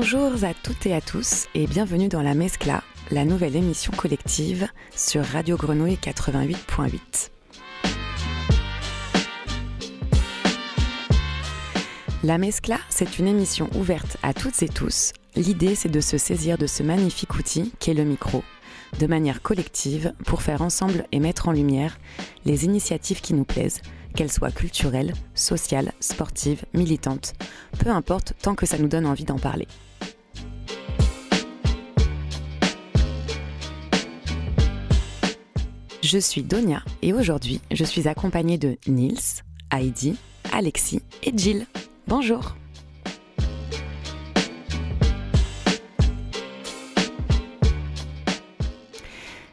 Bonjour à toutes et à tous et bienvenue dans La Mescla, la nouvelle émission collective sur Radio Grenouille 88.8. La Mescla, c'est une émission ouverte à toutes et tous. L'idée, c'est de se saisir de ce magnifique outil qu'est le micro, de manière collective pour faire ensemble et mettre en lumière les initiatives qui nous plaisent, qu'elles soient culturelles, sociales, sportives, militantes, peu importe tant que ça nous donne envie d'en parler. Je suis Donia et aujourd'hui je suis accompagnée de Nils, Heidi, Alexis et Jill. Bonjour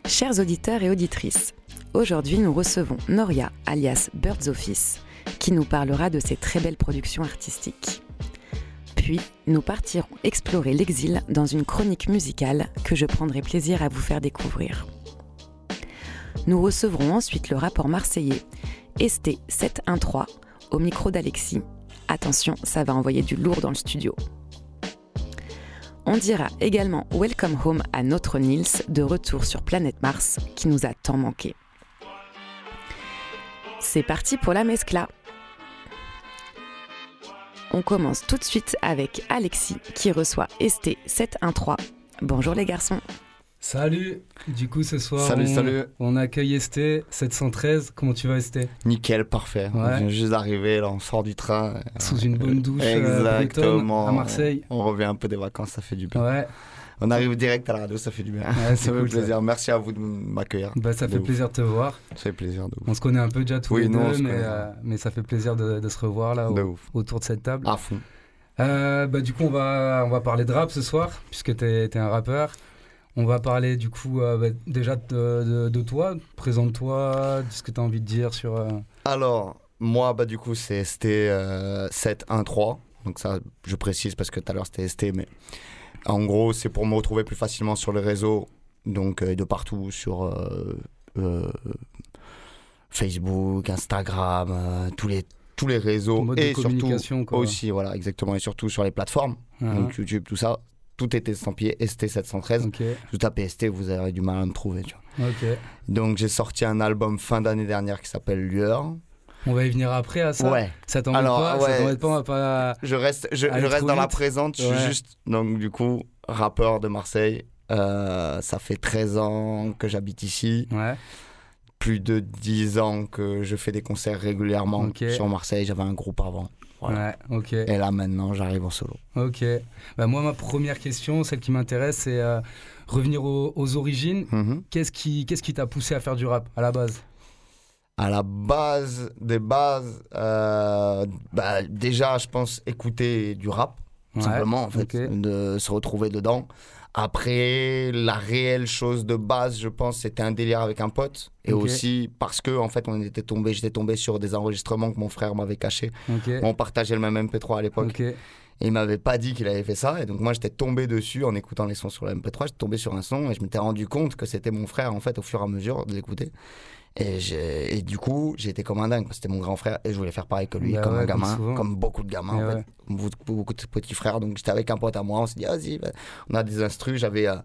Chers auditeurs et auditrices, aujourd'hui nous recevons Noria, alias Birds Office, qui nous parlera de ses très belles productions artistiques. Puis, nous partirons explorer l'exil dans une chronique musicale que je prendrai plaisir à vous faire découvrir. Nous recevrons ensuite le rapport marseillais ST713 au micro d'Alexis. Attention, ça va envoyer du lourd dans le studio. On dira également Welcome Home à notre Nils de retour sur planète Mars qui nous a tant manqué. C'est parti pour la mescla. On commence tout de suite avec Alexis qui reçoit ST713. Bonjour les garçons. Salut Du coup, ce soir, Salut, on, salut. on accueille ST 713. Comment tu vas, ST Nickel, parfait. On Ouais. vient juste d'arriver, là, on sort du train. Sous une bonne douche euh, Exactement. à Marseille. On revient un peu des vacances, ça fait du bien. Ouais, On arrive direct à la radio, ça fait du bien. Ouais, ça fait plaisir. Merci à vous de m'accueillir. bah, ça fait plaisir de te voir. Ça fait plaisir de. On se connaît un peu déjà tous Oui, les on deux, mais, euh, mais ça fait plaisir de, de se revoir là De au- ouf. autour de cette table. À fond. Euh, bah, du coup, on va, on va parler de rap ce soir, puisque tu es, un rappeur. On va parler du coup euh, bah, déjà de, de- de toi. Présente-toi, dis ce que tu as envie de dire sur. euh, Alors, moi, bah, du coup, c'est ST euh, 713. Donc, ça, je précise parce que tout à l'heure, c'était ST. Mais en gros, c'est pour me retrouver plus facilement sur les réseaux. Donc, de partout, sur Facebook, Instagram, tous, les, tous les réseaux. et surtout quoi. aussi, voilà, exactement. Et surtout sur les plateformes. Donc, YouTube, tout ça. Tout est estampillé ST713. Ok, Vous tapez ST, vous avez du mal à me trouver. Tu vois. ok. Donc, j'ai sorti un album fin d'année dernière qui s'appelle Lueur. On va y venir après à ça? Ouais. Ça t'embête pas, ouais. ça pas, on va pas. Je reste, je, Aller je reste trop dans la vite. présente, je suis juste, donc du coup, rappeur de Marseille. Euh, ça fait 13 ans que j'habite ici, Ouais. plus de 10 ans que je fais des concerts régulièrement sur Marseille. J'avais un groupe avant. Voilà. Ouais, ok. Et là maintenant, j'arrive en solo. Ok. Bah, moi, ma première question, celle qui m'intéresse, c'est euh, revenir aux, aux origines. Mhm. Qu'est-ce qui qu'est-ce qui t'a poussé à faire du rap à la base? À la base des bases, euh, bah, déjà, je pense écouter du rap, Ouais, simplement, en fait, de se retrouver dedans. Après, la réelle chose de base, je pense, c'était un délire avec un pote. Et aussi parce que, en fait, on était tombé, j'étais tombé sur des enregistrements que mon frère m'avait cachés. On partageait le même MP3 à l'époque. Et il m'avait pas dit qu'il avait fait ça. Et donc, moi, j'étais tombé dessus en écoutant les sons sur le MP3. J'étais tombé sur un son et je m'étais rendu compte que c'était mon frère, en fait, au fur et à mesure de l'écouter. Et, et du coup, été comme un dingue c'était mon grand frère et je voulais faire pareil que lui, Bah comme ouais, un gamin, comme beaucoup de gamins, en ouais. fait. Beaucoup, beaucoup de petits frères. Donc, j'étais avec un pote à moi. On s'est dit, vas-y, bah, on a des instrus. J'avais euh,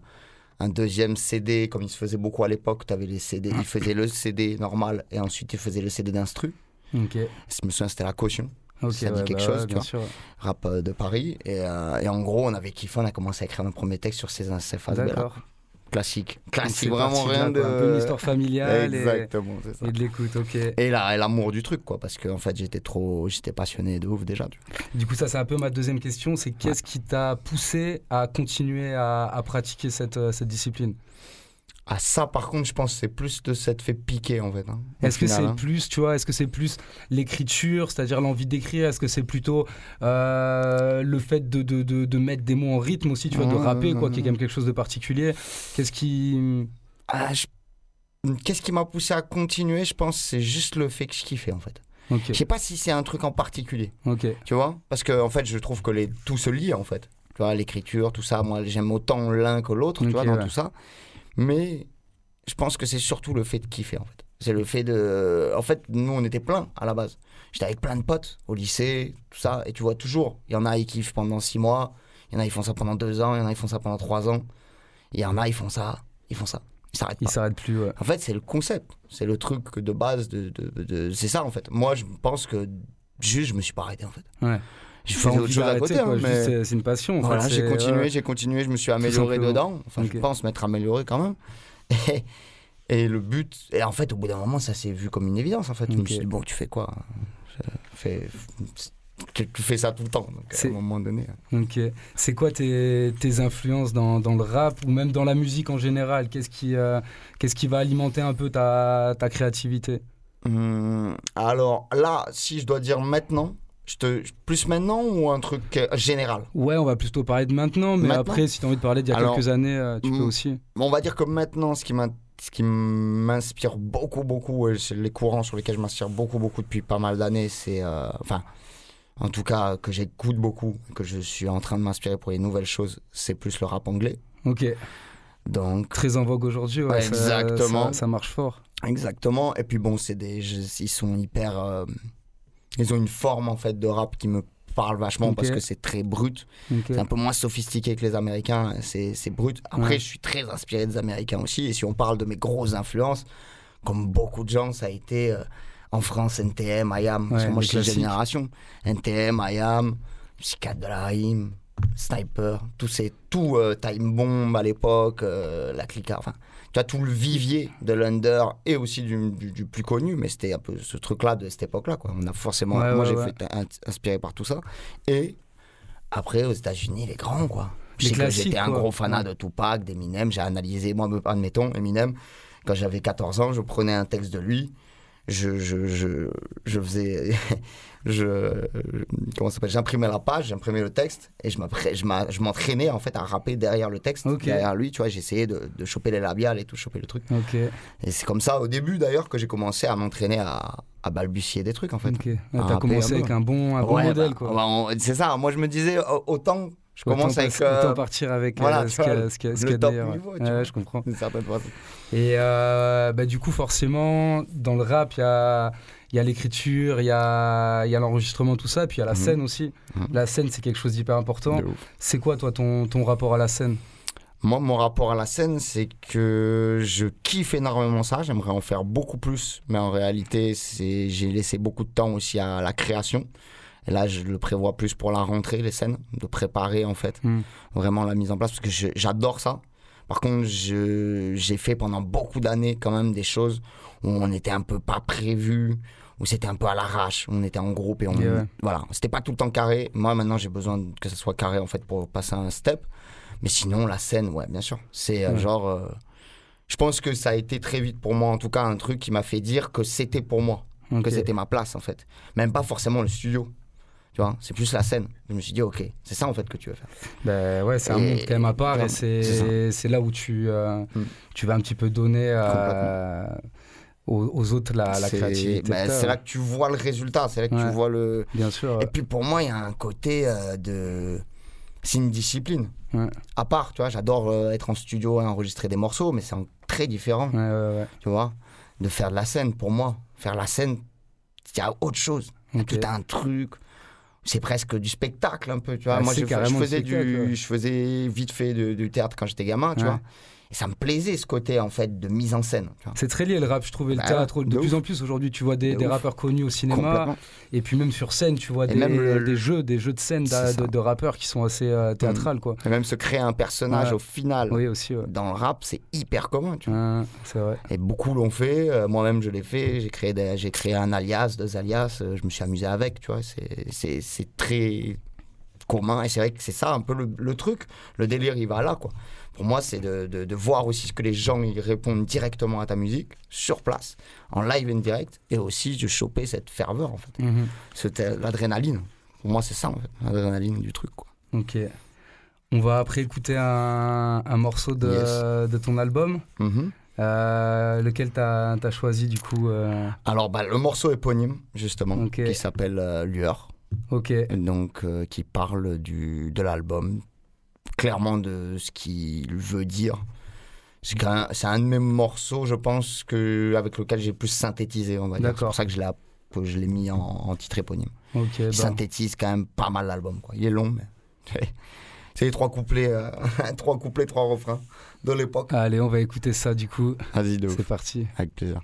un deuxième CD, comme il se faisait beaucoup à l'époque. Tu avais les CD. Il faisait le CD normal et ensuite il faisait le CD d'instru. Ok. Je me souviens, c'était la caution, Ok. Ça dit ouais, quelque bah chose, ouais, tu vois. sûr. rap euh, de Paris. Et, euh, et en gros, on avait kiffé. On a commencé à écrire nos premiers textes sur ces, ces phases D'accord. Classique. Classique, c'est vraiment de rien de. quoi. Un peu une histoire familiale et, Exactement, c'est ça. et de l'écoute. Ok. Et là, et l'amour du truc, quoi, parce que en fait, j'étais trop, j'étais passionné de ouf déjà. Du coup, ça, c'est un peu ma deuxième question. C'est qu'est-ce qui t'a poussé à continuer à, à pratiquer cette, euh, cette discipline? Ah, ça, par contre, je pense que c'est plus de s'être fait piquer, en fait. hein, Est-ce que c'est hein. plus, tu vois, est-ce que c'est plus l'écriture, c'est-à-dire l'envie d'écrire Est-ce que c'est plutôt euh, le fait de, de, de, de mettre des mots en rythme aussi, tu vois, de rapper, quoi, qui est quand même quelque chose de particulier Qu'est-ce qui. Ah, je- Qu'est-ce qui m'a poussé à continuer Je pense c'est juste le fait que je kiffais, en fait. Ok, Je sais pas si c'est un truc en particulier, ok. tu vois Parce que, en fait, je trouve que les... tout se lie, en fait. Tu vois, l'écriture, tout ça, moi, j'aime autant l'un que l'autre, tu vois, dans ouais. tout ça. Mais je pense que c'est surtout le fait de kiffer, en fait. C'est le fait de. En fait, nous, on était plein à la base. J'étais avec plein de potes au lycée, tout ça. Et tu vois, toujours, il y en a, ils kiffent pendant six mois. Il y en a, ils font ça pendant deux ans. Il y en a, ils font ça pendant trois ans. Il y en a, ils font ça. Ils font ça. Ils s'arrêtent Il pas. s'arrête plus. ouais. En fait, c'est le concept. C'est le truc de base. De, de- de- C'est ça, en fait. Moi, je pense que juste, je me suis pas arrêté, en fait. Ouais. Fait envie autre chose à côté. quoi, hein, juste, mais... c'est- une passion. en Voilà, fait, j'ai continué, j'ai continué, je me suis amélioré dedans. Enfin, Ok. je pense m'être amélioré quand même. Et, et le but, et en fait, au bout d'un moment, ça s'est vu comme une évidence. En fait, je me suis dit, bon, tu fais quoi? Je fais- tu, fais ça tout le temps. Donc, à C'est- un moment donné. hein. Ok. C'est quoi tes, tes influences dans, dans le rap ou même dans la musique en général? Qu'est-ce qui, euh, qu'est-ce qui va alimenter un peu ta, ta créativité? Hum, alors là, si je dois dire maintenant, je te, plus maintenant ou un truc euh, général? Ouais, on va plutôt parler de maintenant, mais Maintenant? après, si tu as envie de parler d'il y a Alors, quelques années, euh, tu peux mm, aussi. On va dire que maintenant, ce qui m'in- ce qui m'inspire beaucoup, beaucoup, et c'est les courants sur lesquels je m'inspire beaucoup, beaucoup depuis pas mal d'années, c'est. euh, enfin, en tout cas, que j'écoute beaucoup, que je suis en train de m'inspirer pour les nouvelles choses, c'est plus le rap anglais. Ok. Donc, Très en vogue aujourd'hui, ouais, ça- exactement. Ça, ça marche fort. exactement. Et puis bon, c'est des. je- ils sont hyper. euh, ils ont une forme, en fait, de rap qui me parle vachement parce que c'est très brut. C'est un peu moins sophistiqué que les Américains, c'est brut. Après, Ouais. je suis très inspiré des Américains aussi. Et si on parle de mes grosses influences, comme beaucoup de gens, ça a été euh, en France NTM, IAM. Ouais, moi, je suis classiques. génération. NTM, IAM, Psychiatre de la Rime, Sniper, tout, ces, tout euh, Time Bomb à l'époque, euh, la. Enfin, tu as tout le vivier de l'under et aussi du, du- du plus connu, mais c'était un peu ce truc-là de cette époque-là. quoi. On a forcément. Ouais, moi, ouais, j'ai ouais. fait in- inspiré par tout ça. Et après, aux États-Unis, les grands, quoi. J'étais un gros fanat de Tupac, d'Eminem. J'ai analysé, moi, me- admettons, Eminem, quand j'avais 14 ans, je prenais un texte de lui. Je, je, je, je faisais. je, comment ça s'appelle? J'imprimais la page, j'imprimais le texte et je m'entraînais en fait à rapper derrière le texte, derrière lui. Tu vois, j'essayais de, de choper les labiales et tout, choper le truc. Et c'est comme ça, au début d'ailleurs, que j'ai commencé à m'entraîner à, à balbutier des trucs en fait. Ok. Ouais, Un T'as commencé avec un bon, un bon Ouais, modèle, bah, quoi. bah, c'est ça, moi je me disais, au- autant je Autant commence avec passer- euh, autant partir avec euh, voilà, ce tu vois, qu'il y a- ce qu'il y a- y a ouais. je comprends. certaine façon. Et euh, bah, du coup, forcément, dans le rap, il y a, il y a l'écriture, il y a, il y a l'enregistrement, tout ça, puis il y a la Mhm. scène aussi. Mhm. La scène, c'est quelque chose d'hyper important. C'est quoi, toi, ton, ton rapport à la scène? Moi, mon rapport à la scène, c'est que je kiffe énormément ça. J'aimerais en faire beaucoup plus, mais en réalité, j'ai laissé beaucoup de temps aussi à la création. Et là, je le prévois plus pour la rentrée, les scènes, de préparer en fait Mm. vraiment la mise en place, parce que j'adore ça. Par contre, j'ai fait pendant beaucoup d'années quand même des choses où on était un peu pas prévu, où c'était un peu à l'arrache, où on était en groupe et on, Yeah, voilà, c'était pas tout le temps carré. Moi, maintenant, j'ai besoin que ça soit carré en fait pour passer un step. Mais sinon, la scène, ouais, bien sûr. C'est euh, genre. euh, je pense que ça a été très vite pour moi, en tout cas, un truc qui m'a fait dire que c'était pour moi, que c'était ma place, en fait. Même pas forcément le studio. Tu vois, c'est plus la scène. Je me suis dit, ok, c'est ça en fait que tu veux faire. Ben ouais, c'est un monde quand même à part et c'est là où tu, euh, Mm. tu vas un petit peu donner euh, aux, aux autres la, créativité. t'as, c'est là que tu vois le résultat, c'est là que Ouais. tu vois le. Bien sûr. Et puis pour moi, il y a un côté euh, de. C'est une discipline. Ouais. À part, tu vois, j'adore euh, être en studio et enregistrer des morceaux, mais c'est très différent. Tu vois, de faire de la scène pour moi. Faire la scène, il y a autre chose. Il y a Ok. tout un truc. C'est presque du spectacle un peu, tu vois. Ah, moi, je, faisais du, je faisais vite fait du théâtre quand j'étais gamin, tu Ouais. vois. Et ça me plaisait ce côté en fait de mise en scène. C'est très lié le rap, je trouvais, le Bah théâtre. De, de plus ouf. en plus aujourd'hui, tu vois des, De des rappeurs connus au cinéma, et puis même sur scène, tu vois des, même le- des jeux, des jeux de scène de, de rappeurs qui sont assez euh, théâtrales, quoi. Et même se créer un personnage Ouais. au final Oui, aussi. Ouais. dans le rap, c'est hyper commun. Tu vois. C'est vrai. Et beaucoup l'ont fait. euh, Moi-même, je l'ai fait. J'ai créé, des- j'ai créé un alias, deux alias. euh, je me suis amusé avec. Tu vois, c'est, c'est, c'est très commun. Et c'est vrai que c'est ça un peu le, le truc. Le délire, il va là, quoi. Pour moi, c'est de, de- de voir aussi ce que les gens ils répondent directement à ta musique, sur place, en live and direct, et aussi de choper cette ferveur, en fait, euh, l'adrénaline. Pour moi, c'est ça, en fait, l'adrénaline du truc, quoi. Ok. On va après écouter un, un morceau de, Yes. de ton album. Mhm. Euh, lequel t'as as choisi du coup euh, Alors, bah, le morceau éponyme, justement, qui s'appelle euh, Lueur. Ok. donc qui parle du, de l'album, clairement de ce qu'il veut dire. C'est un de mes morceaux, je pense, que, avec lequel j'ai plus synthétisé, on va dire. C'est pour ça que je l'ai, que je l'ai mis en, en titre éponyme. Il bah, synthétise quand même pas mal l'album. Quoi. Il est long, mais C'est les trois couplets, euh, trois couplets, trois refrains de l'époque. Allez, on va écouter ça du coup. Vas-y, C'est parti. Avec plaisir.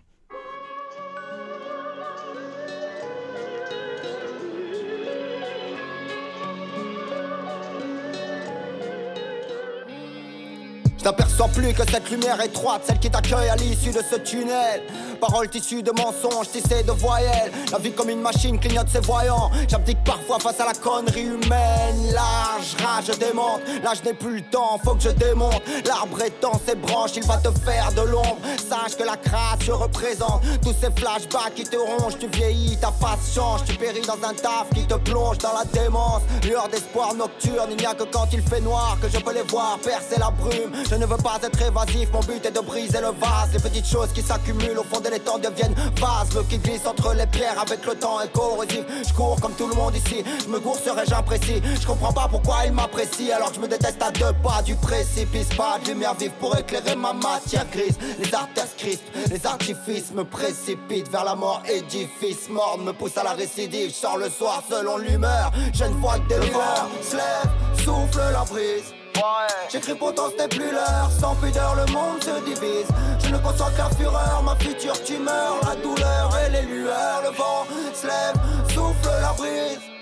N'aperçois plus que cette lumière étroite, celle qui t'accueille à l'issue de ce tunnel. Paroles tissues de mensonges, tissées de voyelles. La vie comme une machine clignote ses voyants. J'abdique parfois face à la connerie humaine. Large rage démonte, là je n'ai plus le temps, faut que je démonte. L'arbre étend ses branches, il va te faire de l'ombre. Sache que la crasse représente tous ces flashbacks qui te rongent. Tu vieillis, ta face change, tu péris dans un taf qui te plonge dans la démence. Lueur d'espoir nocturne, il n'y a que quand il fait noir que je peux les voir percer la brume. Ne veux pas être évasif, mon but est de briser le vase. Les petites choses qui s'accumulent au fond des temps deviennent vases. Le qui glisse entre les pierres avec le temps est corrosif. Je cours comme tout le monde ici, je me cours serais-je imprécis? Je comprends pas pourquoi il m'apprécie alors que je me déteste à deux pas du précipice. Pas de lumière vive pour éclairer ma matière grise. Les artères crispent, les artifices me précipitent vers la mort. Édifice mort me pousse à la récidive. Je sors le soir selon l'humeur. Je ne vois que des. Se lève, souffle la brise. J'écris pourtant ce plus l'heure. Sans pudeur le monde se divise. Je ne conçois la fureur. Ma future tumeur La douleur et les lueurs. Le vent se lève Souffle la brise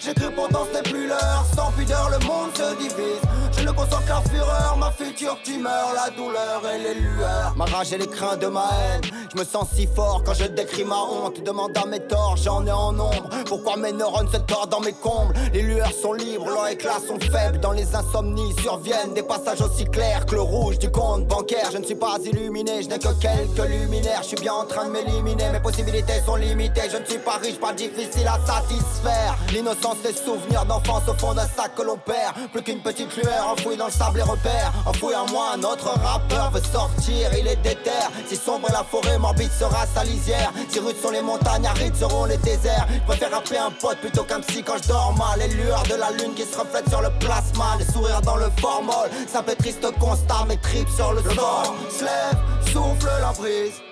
J'écris pourtant ce n'est plus l'heure. Sans pudeur le monde se divise. Je ne conçois que la fureur. Ma future tumeur La douleur et les lueurs. Ma rage et les craintes de ma haine. Je me sens si fort quand je décris ma honte. Demande à mes torts, j'en ai en nombre. Pourquoi mes neurones se tordent dans mes combles? Les lueurs sont libres, leurs éclats sont faibles. Dans les insomnies surviennent des passages aussi clairs Que le rouge du compte bancaire. Je ne suis pas illuminé, je n'ai que quelques luminaires. Je suis bien en train de m'éliminer, mes possibilités sont limitées. Je ne suis pas riche, pas difficile à satisfaire Des souvenirs d'enfance au fond d'un sac que l'on perd. Plus qu'une petite lueur enfouie dans le sable et repère. Enfouie en moi, un autre rappeur veut sortir, il est déter. Si sombre est la forêt, morbide sera sa lisière. Si rudes sont les montagnes, arides seront les déserts. Je préfère appeler un pote plutôt qu'un psy quand je dors mal. Les lueurs de la lune qui se reflètent sur le plasma. Les sourires dans le formol. Simple et triste constat, mes tripes sur le sol. Se lève, souffle la brise.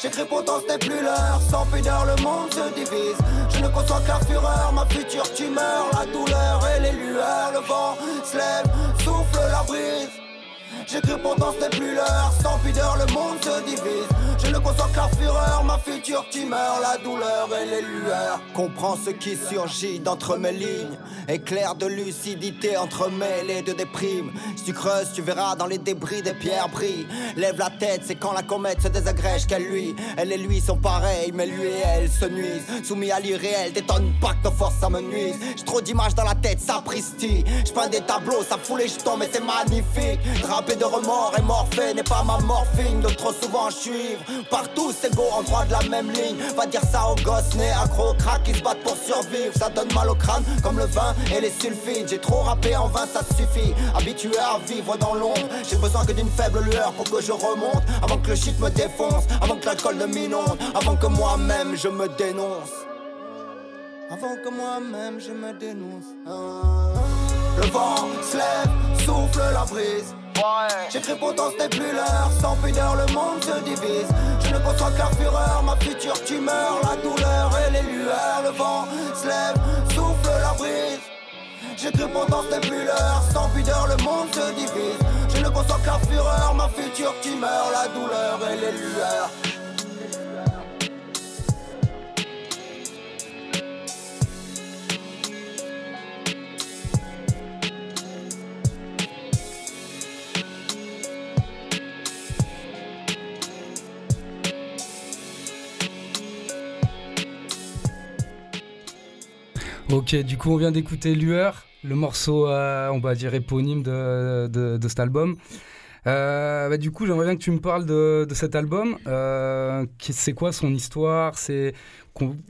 J'écris pourtant ce n'est plus l'heure Sans pudeur le monde se divise Je ne conçois que la fureur Ma future tumeur La douleur et les lueurs Le vent se lève Souffle la brise J'écris pourtant ce n'est plus l'heure. Sans pudeur le monde se divise. Je ne conçois que la fureur. Ma future tumeur La douleur et les lueurs. Comprends ce qui surgit d'entre mes lignes. Éclair de lucidité entremêlé de déprime. Si tu creuses tu verras dans les débris des pierres brillent. Lève la tête c'est quand la comète se désagrège qu'elle lui Elle et lui sont pareils mais lui et elle se nuisent. Soumis à l'irréel détonne pas que force ça me nuise J'ai trop d'images dans la tête sapristi Je peins des tableaux ça fout les jetons mais c'est magnifique de remords et morphée n'est pas ma morphine De trop souvent je suis ivre Partout c'est go en droit de la même ligne Va dire ça aux gosses nés accro crack qui se battent pour survivre Ça donne mal au crâne comme le vin et les sulfides. J'ai trop rappé en vain, ça suffit. Habitué à vivre dans l'ombre, j'ai besoin que d'une faible lueur pour que je remonte. Avant que le shit me défonce, avant que l'alcool ne m'inonde, avant que moi-même je me dénonce. Avant que moi-même je me dénonce. Le vent se lève, souffle la brise. J'écris pourtant ce n'est plus l'heure. Sans pudeur le monde se divise. Je ne conçois la fureur. Ma future tumeur La douleur et les lueurs. Le vent se lève Souffle la brise. J'écris pourtant ce n'est plus l'heure. Sans pudeur le monde se divise. Je ne conçois que la fureur. Ma future tumeur La douleur et les lueurs Ok, du coup, on vient d'écouter Lueur, le morceau, euh, on va dire, éponyme de, de, cet album. Euh, bah, du coup, j'aimerais bien que tu me parles de, de cet album. Euh, c'est quoi son histoire? C'est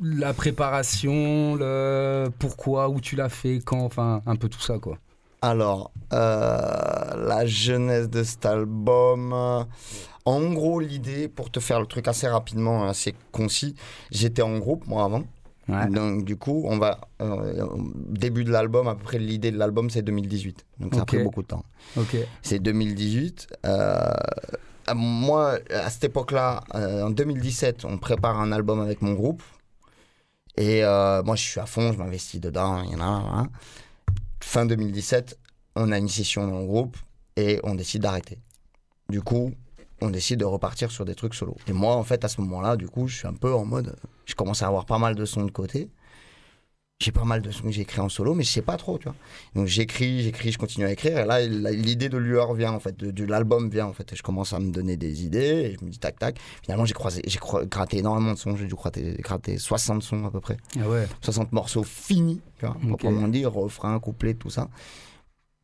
la préparation, le pourquoi, où tu l'as fait, quand, enfin, un peu tout ça, quoi. Alors, la jeunesse de cet album. En gros, l'idée, pour te faire le truc assez rapidement, assez concis, j'étais en groupe, moi, avant. Ouais. Donc du coup, on va euh, début de l'album, à peu près l'idée de l'album, c'est 2018. Donc ça a Ok. pris beaucoup de temps. C'est 2018. euh, moi, à cette époque-là, euh, en 2017, on prépare un album avec mon groupe. Et moi, je suis à fond, je m'investis dedans. Y en a, hein. Fin 2017, on a une session dans le groupe et on décide d'arrêter. Du coup, on décide de repartir sur des trucs solo. Et moi, en fait, à ce moment-là, du coup, je suis un peu en mode. Je commence à avoir pas mal de sons de côté. J'ai pas mal de sons que j'ai écrits en solo, mais je sais pas trop, tu vois. Donc j'écris, j'écris, je continue à écrire. Et là, l'idée de Lueur vient, en fait, de, l'album vient, en fait. Et je commence à me donner des idées. Et je me dis tac, tac. Finalement, j'ai croisé, j'ai gratté énormément de sons. J'ai dû gratter, gratter 60 sons à peu près. Ah ouais. 60 morceaux finis, tu vois. Okay. Proprement dit, refrain, couplet, tout ça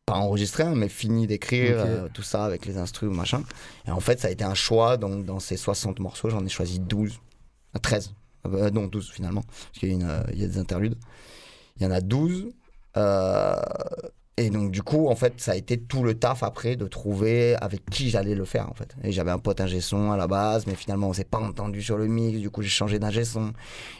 pas enregistré, hein, mais fini d'écrire euh, tout ça avec les instruments, machin. Et en fait, ça a été un choix. Donc, dans ces 60 morceaux, j'en ai choisi 12, 13, euh, euh, non 12 finalement, parce qu'il y, il y a des interludes. Il y en a 12. Et donc, du coup, en fait, ça a été tout le taf après de trouver avec qui j'allais le faire, en fait. Et j'avais un pote ingé son à la base, mais finalement, on s'est pas entendu sur le mix. Du coup, j'ai changé d'ingé son.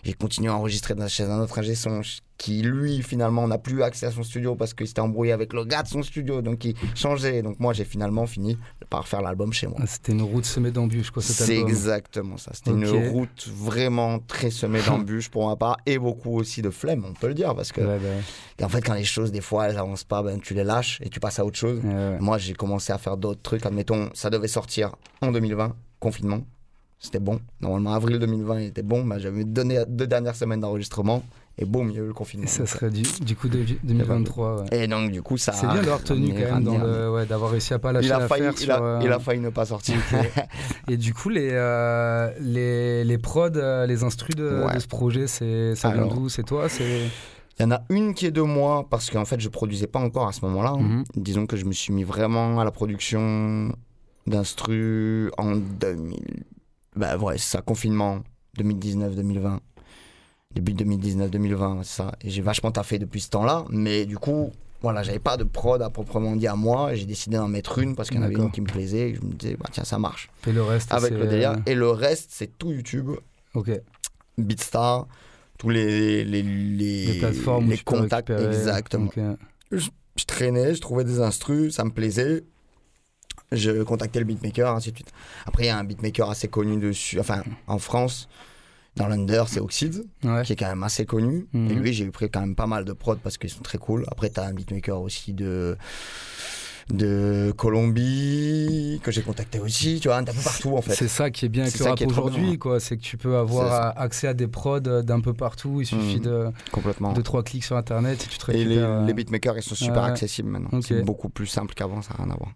J'ai continué à enregistrer chez un autre ingé son qui lui finalement n'a plus accès à son studio parce qu'il s'était embrouillé avec le gars de son studio, donc il changeait. Donc moi j'ai finalement fini par faire l'album chez moi. Ah, c'était une route semée d'embûches quoi C'est exactement ça. C'était une route vraiment très semée d'embûches pour ma part et beaucoup aussi de flemme, on peut le dire, parce que bah en fait quand les choses des fois elles avancent pas, ben tu les lâches et tu passes à autre chose. Moi j'ai commencé à faire d'autres trucs. Admettons, ça devait sortir en 2020, confinement. C'était bon. Normalement, avril 2020 était bon. mais J'avais donné deux dernières semaines d'enregistrement et boum, il y a eu le confinement. ça serait du, du coup de, 2023. Et donc, du coup, ça. C'est bien d'avoir tenu quand même, ouais, d'avoir réussi à pas lâcher il a failli, il, a, euh, il a failli ne pas sortir. et du coup, les, euh, les, les prods, euh, les instrus de, ce projet, c'est, ça vient d'où? C'est toi? C'est... Il y en a une qui est de moi parce qu'en fait, je produisais pas encore à ce moment-là. Mhm. Disons que je me suis mis vraiment à la production d'instru en 2000. Bah ouais, c'est ça, confinement 2019-2020 début 2019-2020, c'est ça. Et j'ai vachement taffé depuis ce temps-là, mais du coup, voilà, j'avais pas de prod à proprement dit à moi. J'ai décidé d'en mettre une parce qu'il y en avait une qui me plaisait. Et je me disais, bah, tiens, ça marche. Et le reste, Avec le délire. Et le reste, c'est tout YouTube. Ok. Beatstar, tous les, les, les, plateformes, les contacts. Exactement. Je, traînais, je trouvais des instrus, ça me plaisait. Je contactais le beatmaker, ainsi de suite. Après, il y a un beatmaker assez connu dessus, enfin, en France dans l'Under, c'est Oxide, qui est quand même assez connu. Et mhm. lui, j'ai eu pris quand même pas mal de prods parce qu'ils sont très cool. Après, tu as un beatmaker aussi de de Colombie que j'ai contacté aussi tu vois un peu partout en fait. C'est ça qui est bien avec le rap aujourd'hui quoi c'est que tu peux avoir accès à des prods d'un peu partout il suffit mhm. de complètement. de trois clics sur internet et tu te et les, les, beatmakers ils sont super accessibles maintenant. C'est beaucoup plus simple qu'avant ça n'a rien à voir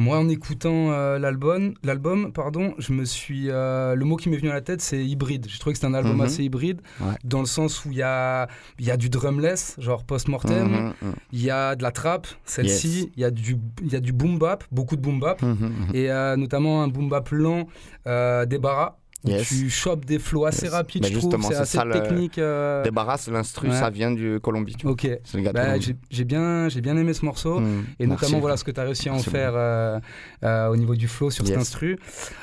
moi, en écoutant euh, l'album, l'album, pardon, je me suis. Euh, le mot qui m'est venu à la tête, c'est hybride. Je trouvé que c'est un album mhm. assez hybride, dans le sens où il y a, y a du drumless, genre post-mortem, mhm, mhm. il y a de la trap, celle-ci, il y a du, y a du boom bap, beaucoup de boom bap, et euh, notamment un boom bap lent, des barras. Tu chopes des flots assez rapides, je trouve. C'est assez technique. Euh... Débarrasse l'instru, ça vient du Colombie. Ok. Bah, j'ai bien, j'ai bien aimé ce morceau hmm. et notamment voilà ce que tu as réussi à en faire euh, euh, au niveau du flow sur cet instru.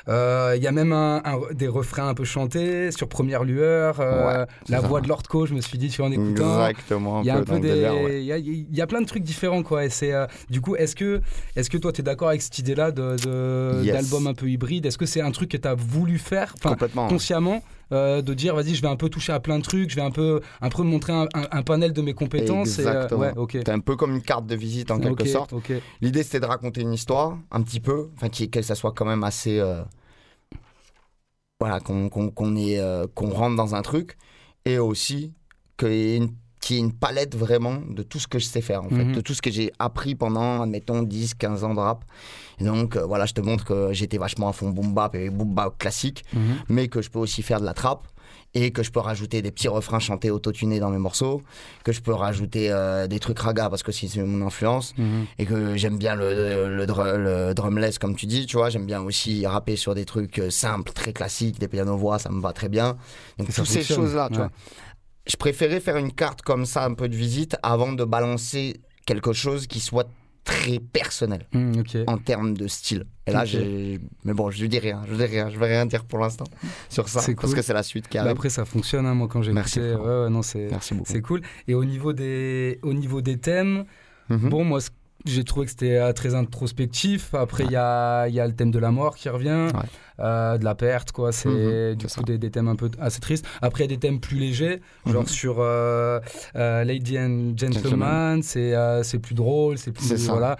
Il y a même un, des refrains un peu chantés sur Première lueur, la voix de Lord Co. Je me suis dit tu en écoutant. Exactement. Il y a un peu des, il y, a plein de trucs différents quoi. Et c'est du coup, est-ce que, est-ce que toi tu es d'accord avec cette idée-là de d'album un peu hybride? Est-ce que c'est un truc que tu as voulu faire? Consciemment. Euh, de dire vas-y je vais un peu toucher à plein de trucs je vais un peu un peu montrer un, panel de mes compétences Exactement. Et, euh, un peu comme une carte de visite en quelque sorte l'idée c'était de raconter une histoire un petit peu enfin que ça soit quand même assez euh, voilà qu'on qu'on rentre dans un truc et aussi qu'il y ait une qui est une palette vraiment de tout ce que je sais faire, en fait, mhm. de tout ce que j'ai appris pendant, admettons, 10, 15 ans de rap. Et donc, euh, voilà, je te montre que j'étais vachement à fond boom bap et boom bap classique, mhm. mais que je peux aussi faire de la trappe et que je peux rajouter des petits refrains chantés autotunés dans mes morceaux, que je peux rajouter euh, des trucs raga parce que c'est mon influence, mhm. et que j'aime bien le, le, drumless comme tu dis, tu vois, j'aime bien aussi rapper sur des trucs euh, simples, très classiques, des pianos-voix, ça me va très bien. Donc toutes ces choses-là, tu vois je préférais faire une carte comme ça, un peu de visite, avant de balancer quelque chose qui soit très personnel mmh, en termes de style. Et là, j'ai. Mais bon, je dis rien, je dis rien, je vais rien dire pour l'instant sur ça, parce que c'est la suite qui arrive. après, ça fonctionne, hein, moi, quand j'ai Merci. Ouais, ouais, non, c'est. Merci beaucoup. C'est cool. Et au niveau des, au niveau des thèmes, mmh. bon, moi, j'ai trouvé que c'était euh, très introspectif. Après, il y, a, y a le thème de la mort qui revient, euh, de la perte, quoi. C'est Mhm, du coup des, des thèmes un peu assez tristes. Après, il y a des thèmes plus légers, genre Mhm. sur euh, euh, Lady and Gentleman, Gentleman. c'est plus drôle, c'est plus. Voilà.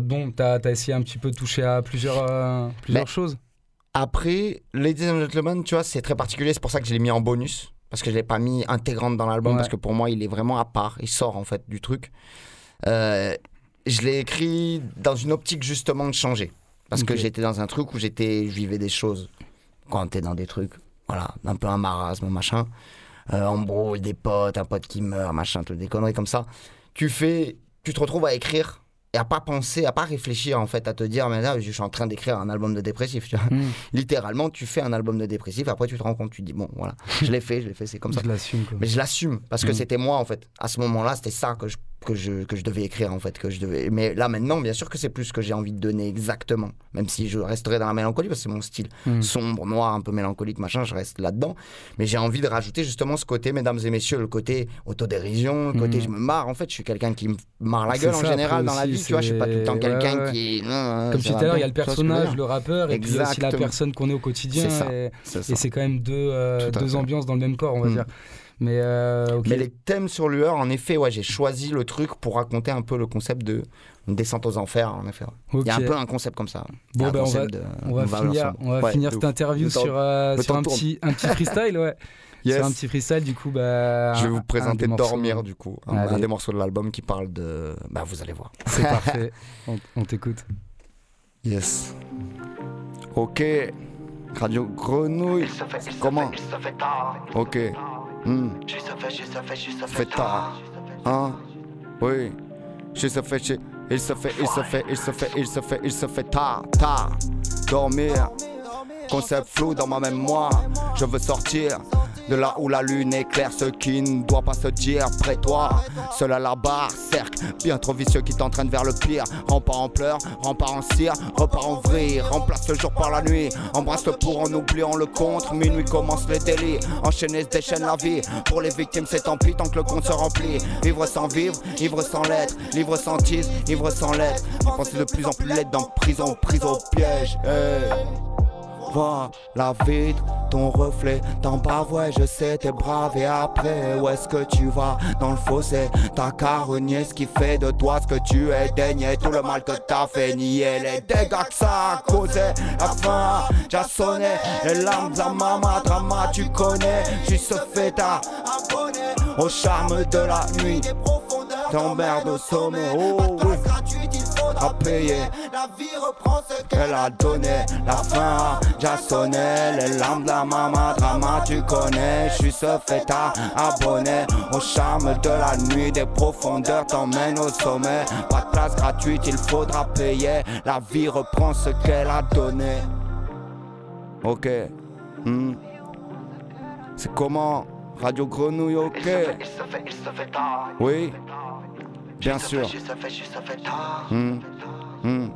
Bon, t'as as essayé un petit peu de toucher à plusieurs, plusieurs Mais- choses. Après, Ladies and Gentlemen, tu vois, c'est très particulier. C'est pour ça que je l'ai mis en bonus. Parce que je l'ai pas mis intégrante dans l'album. Ouais. Parce que pour moi, il est vraiment à part. Il sort en fait du truc. Euh, je l'ai écrit dans une optique justement de changer. Parce que j'étais dans un truc où j'étais, je vivais des choses. Quand t'es dans des trucs, voilà, un peu un marasme, machin. Euh, embrouille des potes, un pote qui meurt, machin, toutes des conneries comme ça. Tu fais, tu te retrouves à écrire et à pas penser, à pas réfléchir en fait, à te dire, mais là, je suis en train d'écrire un album de dépressif, tu vois Hmm, littéralement, tu fais un album de dépressif, après tu te rends compte, tu te dis, bon, voilà, je l'ai fait, je l'ai fait, c'est comme ça. je l'assume. Mais je l'assume, parce que Mm. c'était moi, en fait. À ce moment-là, c'était ça que je, que, je, que je devais écrire, en fait. Que je devais... Mais là, maintenant, bien sûr que c'est plus ce que j'ai envie de donner exactement. Même si je resterai dans la mélancolie, parce que c'est mon style. Hmm. Sombre, noir, un peu mélancolique, machin, je reste là-dedans. Mais j'ai envie de rajouter justement ce côté, mesdames et messieurs, le côté autodérision, le côté Mm. je me marre. En fait, je suis quelqu'un qui me marre la gueule en général dans la vie, tu vois. Je suis pas tout le temps quelqu'un ouais, qui est. Non, Comme disais tout à l'heure, il y a le personnage, le rappeur, et puis aussi la personne qu'on est au quotidien. Et- C'est quand même deux, euh, deux ambiances dans le même corps, on va Mm. dire. Mais, euh. Mais les thèmes sur Lueur, en effet, ouais, j'ai choisi le truc pour raconter un peu le concept de une descente aux enfers, en effet. Il y a un peu un concept comme ça. Bon, ben, on va, concept de- on va on va finir, ensemble. on va Ouais, finir de cette interview sur, euh, sur un, tourne. petit, un petit freestyle, ouais. Yes. Sur un petit freestyle, du coup, bah. Je vais vous présenter morceaux. Dormir, du coup. Un, des morceaux de l'album qui parle de. Bah, vous allez voir. C'est parfait. On, on t'écoute. Yes. Ok. Radio Grenouille. Comment Ok. Hmm. Fait tard. Hein? Oui. Je se fait, je- il se fait, il se fait, il se fait, il se fait, il se fait tard, tard. Dormir. Concept flou dans ma mémoire. Je veux sortir de là où la lune éclaire ce qui ne doit pas se dire. Près toi, seul à la barre, cercle bien trop vicieux qui t'entraîne vers le pire. Rempart en pleurs, rempart en cire, repart en vrille. Remplace le jour par la nuit. Embrasse le pour en oubliant le contre. Minuit commence les délits. Enchaîner se déchaîne la vie. Pour les victimes, c'est tant pis tant que le compte se remplit. Vivre sans vivre, ivre sans lettres. Livre sans tease, ivre sans lettres. Je pense de plus en plus laide dans prison, prise au piège. La vitre, ton reflet, t'en bas, je sais, t'es brave et après, où est-ce que tu vas? Dans le fossé, t'as renier ce qui fait de toi ce que tu es, dénier tout le mal que t'as fait, nier les dégâts que ça a causé, la fin déjà sonné, les larmes la maman, drama, tu connais, juste ce fait à abonner au charme de la nuit, t'emmerdes au sommet, oh à payer. La vie reprend ce qu'elle a donné. La fin a déjà sonné. Les larmes de la maman, drama, tu connais. Je suis ce fait à abonné. Au charme de la nuit, des profondeurs t'emmène au sommet. Pas de place gratuite, il faudra payer. La vie reprend ce qu'elle a donné. Ok. Hmm. C'est comment? Radio Grenouille, ok. Oui. Bien sûr. Hmm. Hmm.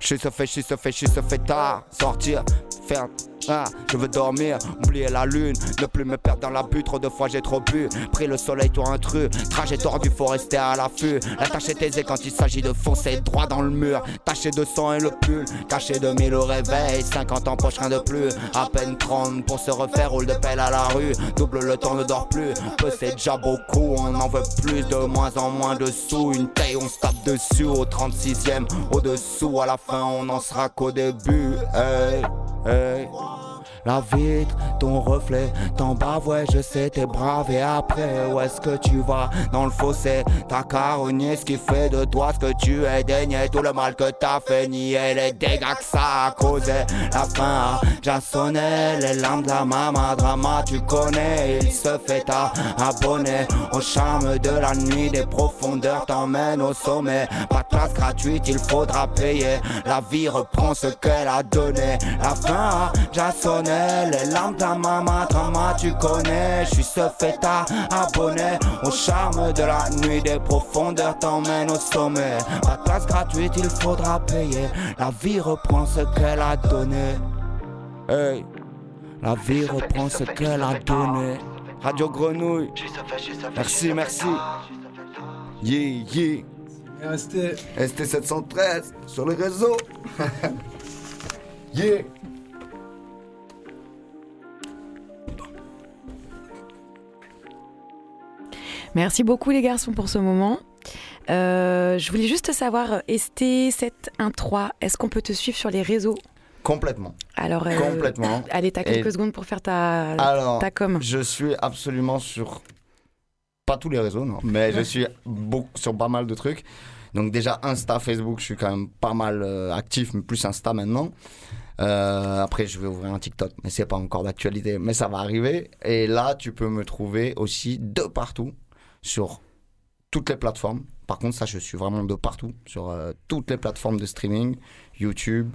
Je se fait, je se fait, je se fait tard. Sortir, faire. Ah, je veux dormir, oublier la lune, ne plus me perdre dans la butte. Trop de fois j'ai trop bu, pris le soleil, toi intrus. Trajet tordu, faut rester à l'affût. La tâche est aisée quand il s'agit de foncer droit dans le mur. Taché de sang et le pull, caché de mille au réveil. 50 ans, poche rien de plus. À peine 30 pour se refaire, roule de pelle à la rue. Double le temps, ne dort plus. Peu c'est déjà beaucoup, on en veut plus, de moins en moins de sous. Une taille, on se tape dessus au 36ème. Au-dessous, à la fin, on en sera qu'au début. Hey. La vitre, ton reflet, t'en bas, je sais, t'es brave. Et après, où est-ce que tu vas? Dans le fossé, t'as renier ce qui fait de toi ce que tu es. Dénier tout le mal que t'as fait, nier les dégâts que ça a causé. La fin a déjà les larmes de la maman, drama, tu connais. Il se fait à abonner au charme de la nuit, des profondeurs t'emmène au sommet. Pas de place gratuite, il faudra payer. La vie reprend ce qu'elle a donné. La fin a déjà les larmes ta maman, drama, tu connais? Je suis ce fait à abonner au charme de la nuit, des profondeurs t'emmène au sommet. Pas de place gratuite, il faudra payer. La vie reprend ce qu'elle a donné. Hey, la vie reprend ce qu'elle a donné. Radio Grenouille. Merci, merci. Yeah, yeah. ST. ST713 sur les réseaux. yeah. Merci beaucoup les garçons pour ce moment. Euh, je voulais juste savoir, ST713, est-ce qu'on peut te suivre sur les réseaux? Complètement. Alors, euh, Complètement. allez, t'as quelques Et- secondes pour faire ta, Alors, ta com. je suis absolument sur. Pas tous les réseaux, non. Mais je suis beaucoup, sur pas mal de trucs. Donc, déjà, Insta, Facebook, je suis quand même pas mal euh, actif, mais plus Insta maintenant. Euh, après, je vais ouvrir un TikTok, mais c'est pas encore d'actualité. Mais ça va arriver. Et là, tu peux me trouver aussi de partout sur toutes les plateformes. Par contre, ça, je suis vraiment de partout sur euh, toutes les plateformes de streaming, YouTube,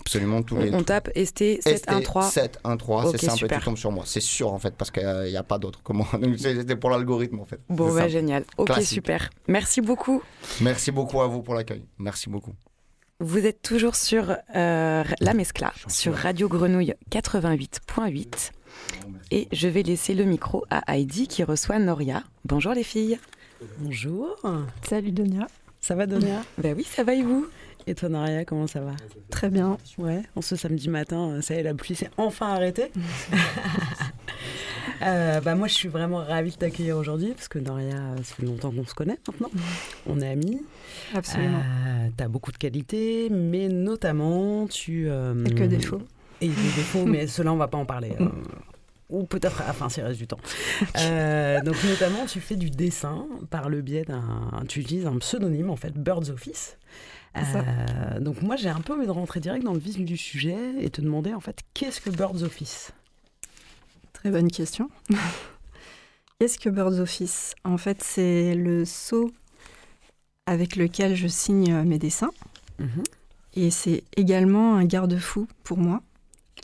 absolument tous les. On, on tape ST713. 713, Ok, c'est simple, et super. tu tombes sur moi. C'est sûr en fait, parce qu'il n'y a pas d'autre. Comment C'était pour l'algorithme en fait. Bon, bah, génial. Ok, Classique. super. Merci beaucoup. Merci beaucoup à vous pour l'accueil. Merci beaucoup. Vous êtes toujours sur euh, La Mescla, sur. Radio Grenouille 88.8. Et je vais laisser le micro à Heidi qui reçoit Noria. Bonjour les filles. Bonjour, Salut Donia. ça va Donia? Ben oui, ça va et vous? Et toi Naria, comment ça va? Très bien. Ouais, en ce samedi matin, euh, ça y est, la pluie s'est enfin arrêtée. Euh, bah moi je suis vraiment ravie de t'accueillir aujourd'hui parce que Naria, euh, ça fait longtemps qu'on se connaît maintenant. On est amis. Absolument. Euh, T'as beaucoup de qualités, mais notamment tu... euh, Quelques défauts. Et des défauts, mais cela on va pas en parler. euh, ou peut-être à la fin s'il reste du temps. Euh, donc notamment tu fais du dessin par le biais d'un... Tu utilises un pseudonyme en fait, Birds Office. C'est. Euh, donc moi j'ai un peu envie de rentrer direct dans le vif du sujet et te demander en fait qu'est-ce que Birds Office? Très bonne question. Qu'est-ce que Birds Office? En fait, c'est le sceau avec lequel je signe euh, mes dessins. Et c'est également un garde-fou pour moi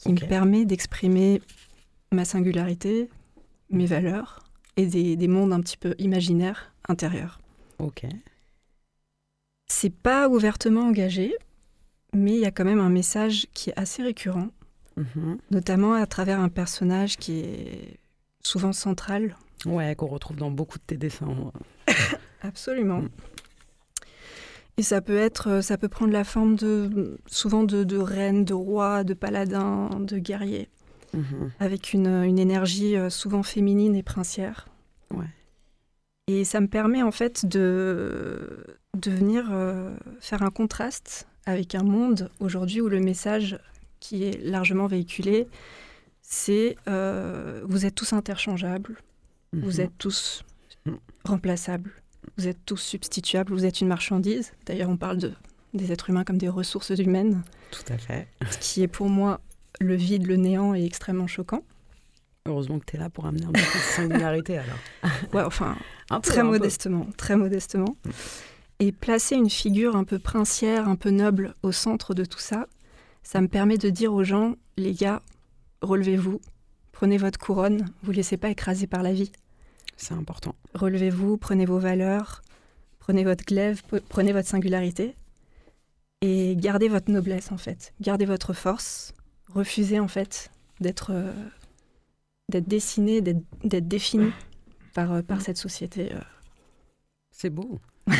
qui me permet d'exprimer ma singularité, mes valeurs et des, des mondes un petit peu imaginaires intérieurs. Ok. C'est pas ouvertement engagé, mais il y a quand même un message qui est assez récurrent Mhm. notamment à travers un personnage qui est souvent central. Ouais, qu'on retrouve dans beaucoup de tes dessins. Absolument. Mm. Et ça peut être, ça peut prendre la forme de souvent de, de reine, de roi, de paladin, de guerrier, Mhm. avec une, une énergie euh, souvent féminine et princière. Ouais. Et ça me permet en fait de, de venir euh, faire un contraste avec un monde aujourd'hui où le message qui est largement véhiculé, c'est euh, vous êtes tous interchangeables, vous Mhm. êtes tous Mhm. remplaçables, vous êtes tous substituables, vous êtes une marchandise. D'ailleurs, on parle de, des êtres humains comme des ressources humaines, Tout à fait. ce qui est pour moi le vide, le néant est extrêmement choquant. Heureusement que tu es là pour amener un peu de singularité alors. Ouais, enfin, Un peu, très un peu. modestement, très modestement. Et placer une figure un peu princière, un peu noble au centre de tout ça, ça me permet de dire aux gens, les gars, relevez-vous, prenez votre couronne, vous laissez pas écraser par la vie. C'est important. Relevez-vous, prenez vos valeurs, prenez votre glaive, prenez votre singularité et gardez votre noblesse en fait, gardez votre force, refusez en fait d'être euh, d'être dessiné, d'être défini par, euh, par cette société. euh. C'est beau.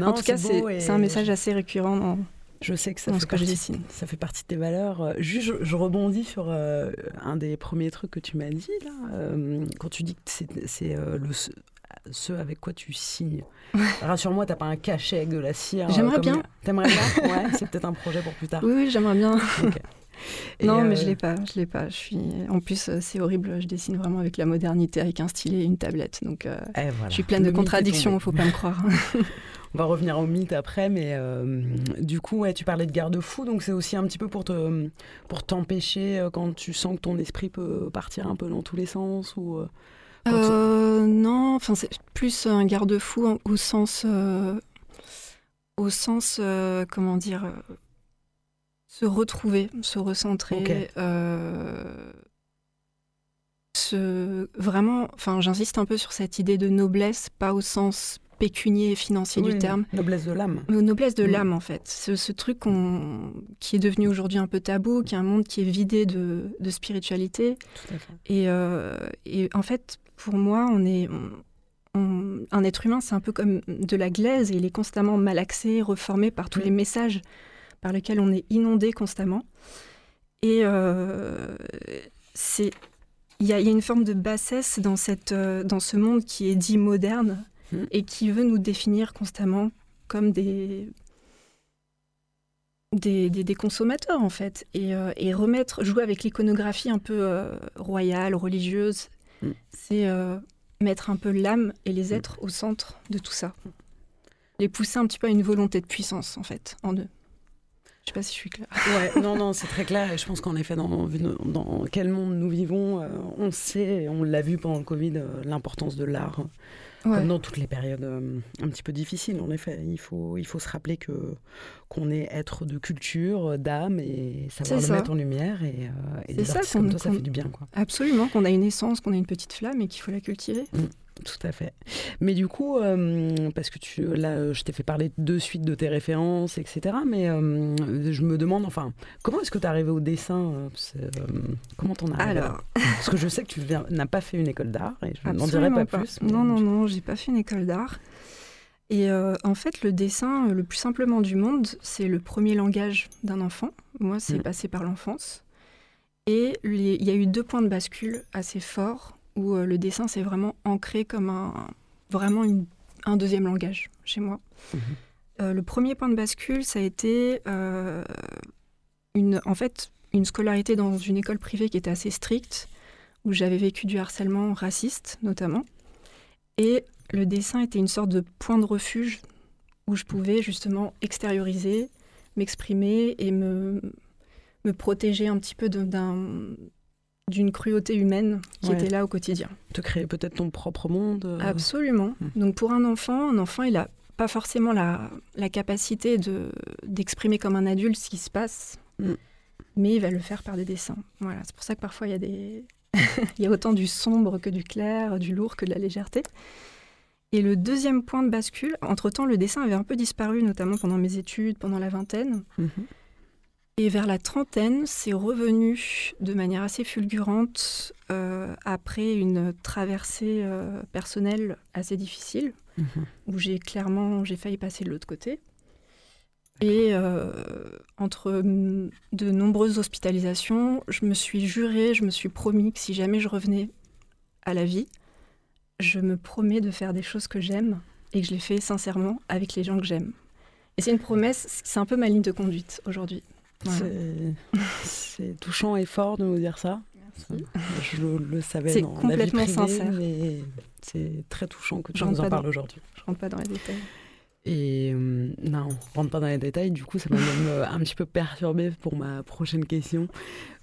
en tout cas, c'est et un message assez récurrent dans, Je sais que ça fait ce que je dessine. Ça fait partie de tes valeurs. Euh, Juste, je, je rebondis sur euh, un des premiers trucs que tu m'as dit, là, euh, quand tu dis que c'est euh, le, ce, avec quoi tu signes. Rassure-moi, t'as pas un cachet avec de la cire. J'aimerais bien. T'aimerais bien? Ouais, c'est peut-être un projet pour plus tard. Oui, oui, j'aimerais bien. Ok. Et, non, mais euh, je l'ai pas, je l'ai pas. Je suis. En plus, euh, c'est horrible. Je dessine vraiment avec la modernité, avec un stylet et une tablette. Donc, euh, eh, voilà. je suis pleine Le de contradictions. tombé. Faut pas me croire. On va revenir au mythe après, mais euh, du coup, ouais, tu parlais de garde-fou, donc c'est aussi un petit peu pour te pour t'empêcher quand tu sens que ton esprit peut partir un peu dans tous les sens ou. tu- non, enfin c'est plus un garde-fou en- au sens, au sens, comment dire, se retrouver, se recentrer, euh, se vraiment, enfin j'insiste un peu sur cette idée de noblesse, pas au sens pécunier et financier Oui, du terme, Noblesse de l'âme. noblesse de Mm. l'âme en fait. Ce, ce truc qui est devenu aujourd'hui un peu tabou, qui est un monde qui est vidé de, de spiritualité. Tout à fait. Et, euh, et en fait, pour moi, on est, on, un être humain, c'est un peu comme de la glaise et il est constamment malaxé, reformé par tous les messages par lesquels on est inondé constamment. Et euh, c'est il y, a une forme de bassesse dans, cette, euh, dans ce monde qui est dit moderne mmh. et qui veut nous définir constamment comme des, des, des, consommateurs en fait. Et, euh, et, remettre, jouer avec l'iconographie un peu royale, religieuse, mmh. c'est mettre un peu l'âme et les mmh. êtres au centre de tout ça. Les pousser un petit peu à une volonté de puissance en fait, en eux. Je sais pas si je suis claire. Ouais, non, non, c'est très clair. Et je pense qu'en effet, dans, dans quel monde nous vivons, euh, on sait, on l'a vu pendant le Covid, euh, l'importance de l'art. Comme dans toutes les périodes euh, un petit peu difficiles, en effet. Il faut, il faut se rappeler que qu'on est être de culture, d'âme, et savoir le mettre en lumière. Et, et ça, comme toi, ça fait du bien. Quoi. Absolument, qu'on a une essence, qu'on a une petite flamme et qu'il faut la cultiver. Mm. Tout à fait. Mais du coup, euh, parce que tu, là, je t'ai fait parler de suite de tes références, etc. Mais euh, je me demande, enfin, comment est-ce que tu es arrivé au dessin euh, Comment t'en as Alors, parce que je sais que tu n'as pas fait une école d'art et je n'en dirai pas, plus. Non, non, non, j'ai pas fait une école d'art. Et en fait, le dessin, le plus simplement du monde, c'est le premier langage d'un enfant. Moi, c'est mm. passé par l'enfance. Et il y a eu deux points de bascule assez forts où euh, le dessin s'est vraiment ancré comme un, vraiment un deuxième langage chez moi. Mhm. Euh, le premier point de bascule, ça a été euh, une, en fait une scolarité dans une école privée qui était assez stricte, où j'avais vécu du harcèlement raciste notamment. Et le dessin était une sorte de point de refuge où je pouvais justement extérioriser, m'exprimer et me, me protéger un petit peu d'un d'une cruauté humaine qui était là au quotidien. Te créer peut-être ton propre monde. Euh. Absolument. Hmm. Donc pour un enfant, un enfant, il n'a pas forcément la, la capacité de, d'exprimer comme un adulte ce qui se passe, hmm. mais il va le faire par des dessins. Voilà, c'est pour ça que parfois il y a des... il y a autant du sombre que du clair, du lourd que de la légèreté. Et le deuxième point de bascule, entre-temps, le dessin avait un peu disparu, notamment pendant mes études, pendant la vingtaine. Mhm. Et vers la trentaine, c'est revenu de manière assez fulgurante euh, après une traversée euh, personnelle assez difficile, mhm. où j'ai clairement j'ai failli passer de l'autre côté. Et euh, entre de nombreuses hospitalisations, je me suis juré, je me suis promis que si jamais je revenais à la vie, je me promets de faire des choses que j'aime et que je les fais sincèrement avec les gens que j'aime. Et c'est une promesse, c'est un peu ma ligne de conduite aujourd'hui. C'est touchant et fort de nous dire ça. Je le, savais C'est complètement sincère. mais c'est très touchant que tu nous en parles aujourd'hui. Je rentre pas dans les détails. Et euh, non, on rentre pas dans les détails, du coup ça m'a même euh, un petit peu perturbé pour ma prochaine question.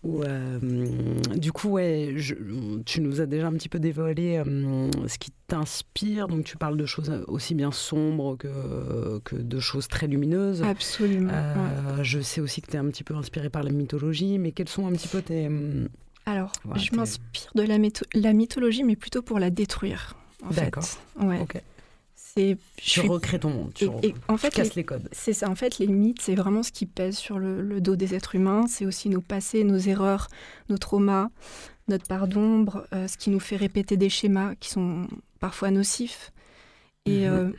Où, euh, du coup, ouais, tu nous as déjà un petit peu dévoilé ce qui t'inspire, donc tu parles de choses aussi bien sombres que, que de choses très lumineuses. Absolument. Je sais aussi que tu es un petit peu inspiré par la mythologie, mais quels sont un petit peu tes... Alors, je m'inspire de la, la, mythologie, mais plutôt pour la détruire. D'accord. Ouais. C'est tu recrées ton monde, tu, en fait, casses les, codes. C'est ça, en fait, les mythes, c'est vraiment ce qui pèse sur le, dos des êtres humains. C'est aussi nos passés, nos erreurs, nos traumas, notre part d'ombre, euh, ce qui nous fait répéter des schémas qui sont parfois nocifs. Et mhm. euh,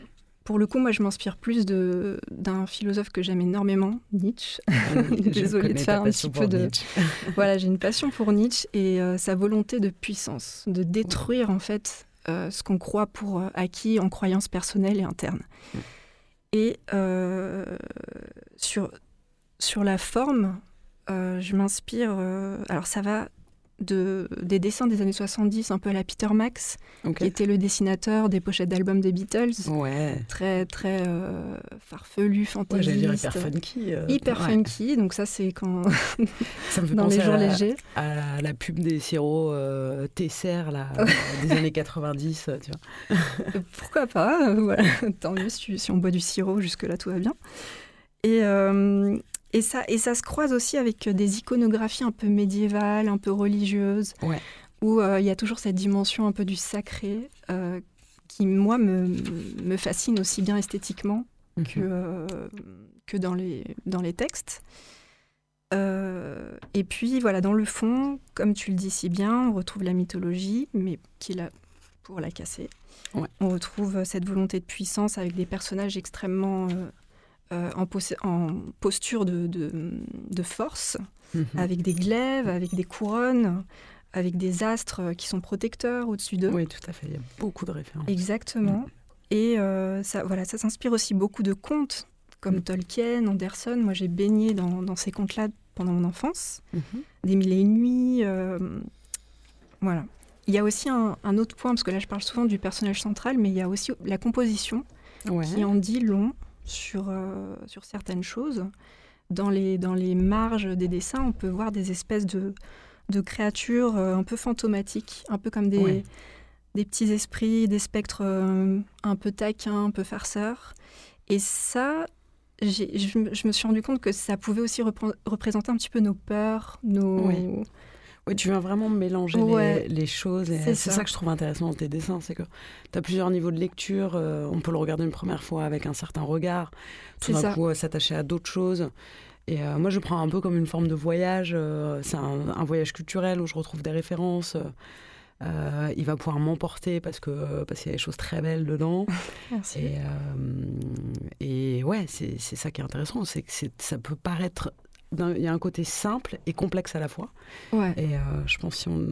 pour le coup, moi, je m'inspire plus d'un philosophe que j'aime énormément, Nietzsche. Désolée de faire un petit peu de. voilà, j'ai une passion pour Nietzsche et euh, sa volonté de puissance, de détruire en fait euh, ce qu'on croit pour euh, acquis en croyances personnelles et internes. Mm. Et euh, sur, sur la forme, je m'inspire. alors, ça va de, des dessins des années 70, un peu à la Peter Max, qui était le dessinateur des pochettes d'albums des Beatles. Ouais. Très, très euh, farfelu, fantaisiste. dire hyper funky. Euh, hyper funky, donc ça c'est quand... ça me fait Dans les jours légers. À la, pub des sirops euh, Tesser, là, des années 90, tu vois. Pourquoi pas, voilà. Tant mieux si, si, on boit du sirop, jusque-là tout va bien. Et, et ça, et ça se croise aussi avec des iconographies un peu médiévales, un peu religieuses, où euh, il y a toujours cette dimension un peu du sacré euh, qui, moi, me, me, fascine aussi bien esthétiquement mhm. que, euh, que dans, les, dans les textes. et puis, voilà, dans le fond, comme tu le dis si bien, on retrouve la mythologie, mais qui est la pour la casser. Ouais. On retrouve cette volonté de puissance avec des personnages extrêmement euh, en, pos- en posture de, de- de force, Mhm. avec des glaives, avec des couronnes, avec des astres qui sont protecteurs au-dessus d'eux. Oui, tout à fait. Il y a beaucoup de références. Exactement. Et euh, ça, voilà, ça s'inspire aussi beaucoup de contes comme Mm. Tolkien, Anderson. Moi, j'ai baigné dans, dans ces contes-là pendant mon enfance. Mhm. Des mille et une nuits. euh, voilà. Il y a aussi un, un autre point, parce que là, je parle souvent du personnage central, mais il y a aussi la composition Ouais. qui en dit long sur, euh, sur certaines choses. Dans les, dans les marges des dessins, on peut voir des espèces de, de créatures euh, un peu fantomatiques, un peu comme des, Ouais. des petits esprits, des spectres euh, un peu taquins, un peu farceurs. Et ça, je, me- je me suis rendu compte que ça pouvait aussi représenter un petit peu nos peurs, nos... Oui. Oui, tu viens vraiment mélanger Ouais. les, les choses. C'est ça. ça. que je trouve intéressant dans tes dessins, c'est que tu as plusieurs niveaux de lecture. euh, on peut le regarder une première fois avec un certain regard, tout d'un coup euh, s'attacher à d'autres choses. Et euh, moi, je prends un peu comme une forme de voyage. c'est un, un voyage culturel où je retrouve des références. euh, il va pouvoir m'emporter parce que parce qu'il y a des choses très belles dedans. Merci. Et, euh, et ouais, c'est ça qui est intéressant, c'est que ça peut paraître. Il y a un côté simple et complexe à la fois. Ouais. Et euh, je pense que si on,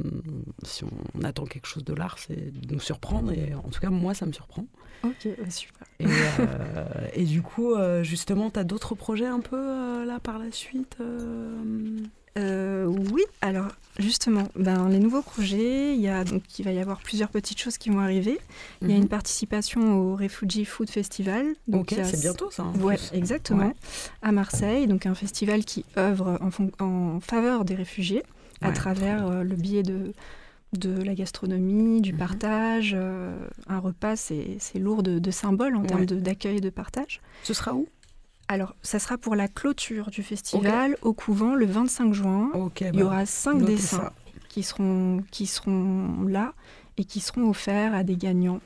si on attend quelque chose de l'art, c'est de nous surprendre. Et en tout cas, moi, ça me surprend. Ok, super. Et, euh, et du coup, euh, justement, tu as d'autres projets un peu là par la suite euh, oui, alors justement, ben, les nouveaux projets, il, y a, donc, il va y avoir plusieurs petites choses qui vont arriver. Il y a mhm. une participation au Refugee Food Festival. Donc c'est bientôt ça. plus. exactement. Ouais. À Marseille, donc un festival qui œuvre en, fon- en faveur des réfugiés à travers euh, le biais de, de la gastronomie, du Mhm. partage. euh, un repas, c'est lourd de, de symboles en termes Ouais. d'accueil et de partage. Ce sera où? Alors, ça sera pour la clôture du festival au couvent le 25 juin. Il y aura cinq dessins ça. qui seront, qui seront là et qui seront offerts à des gagnants.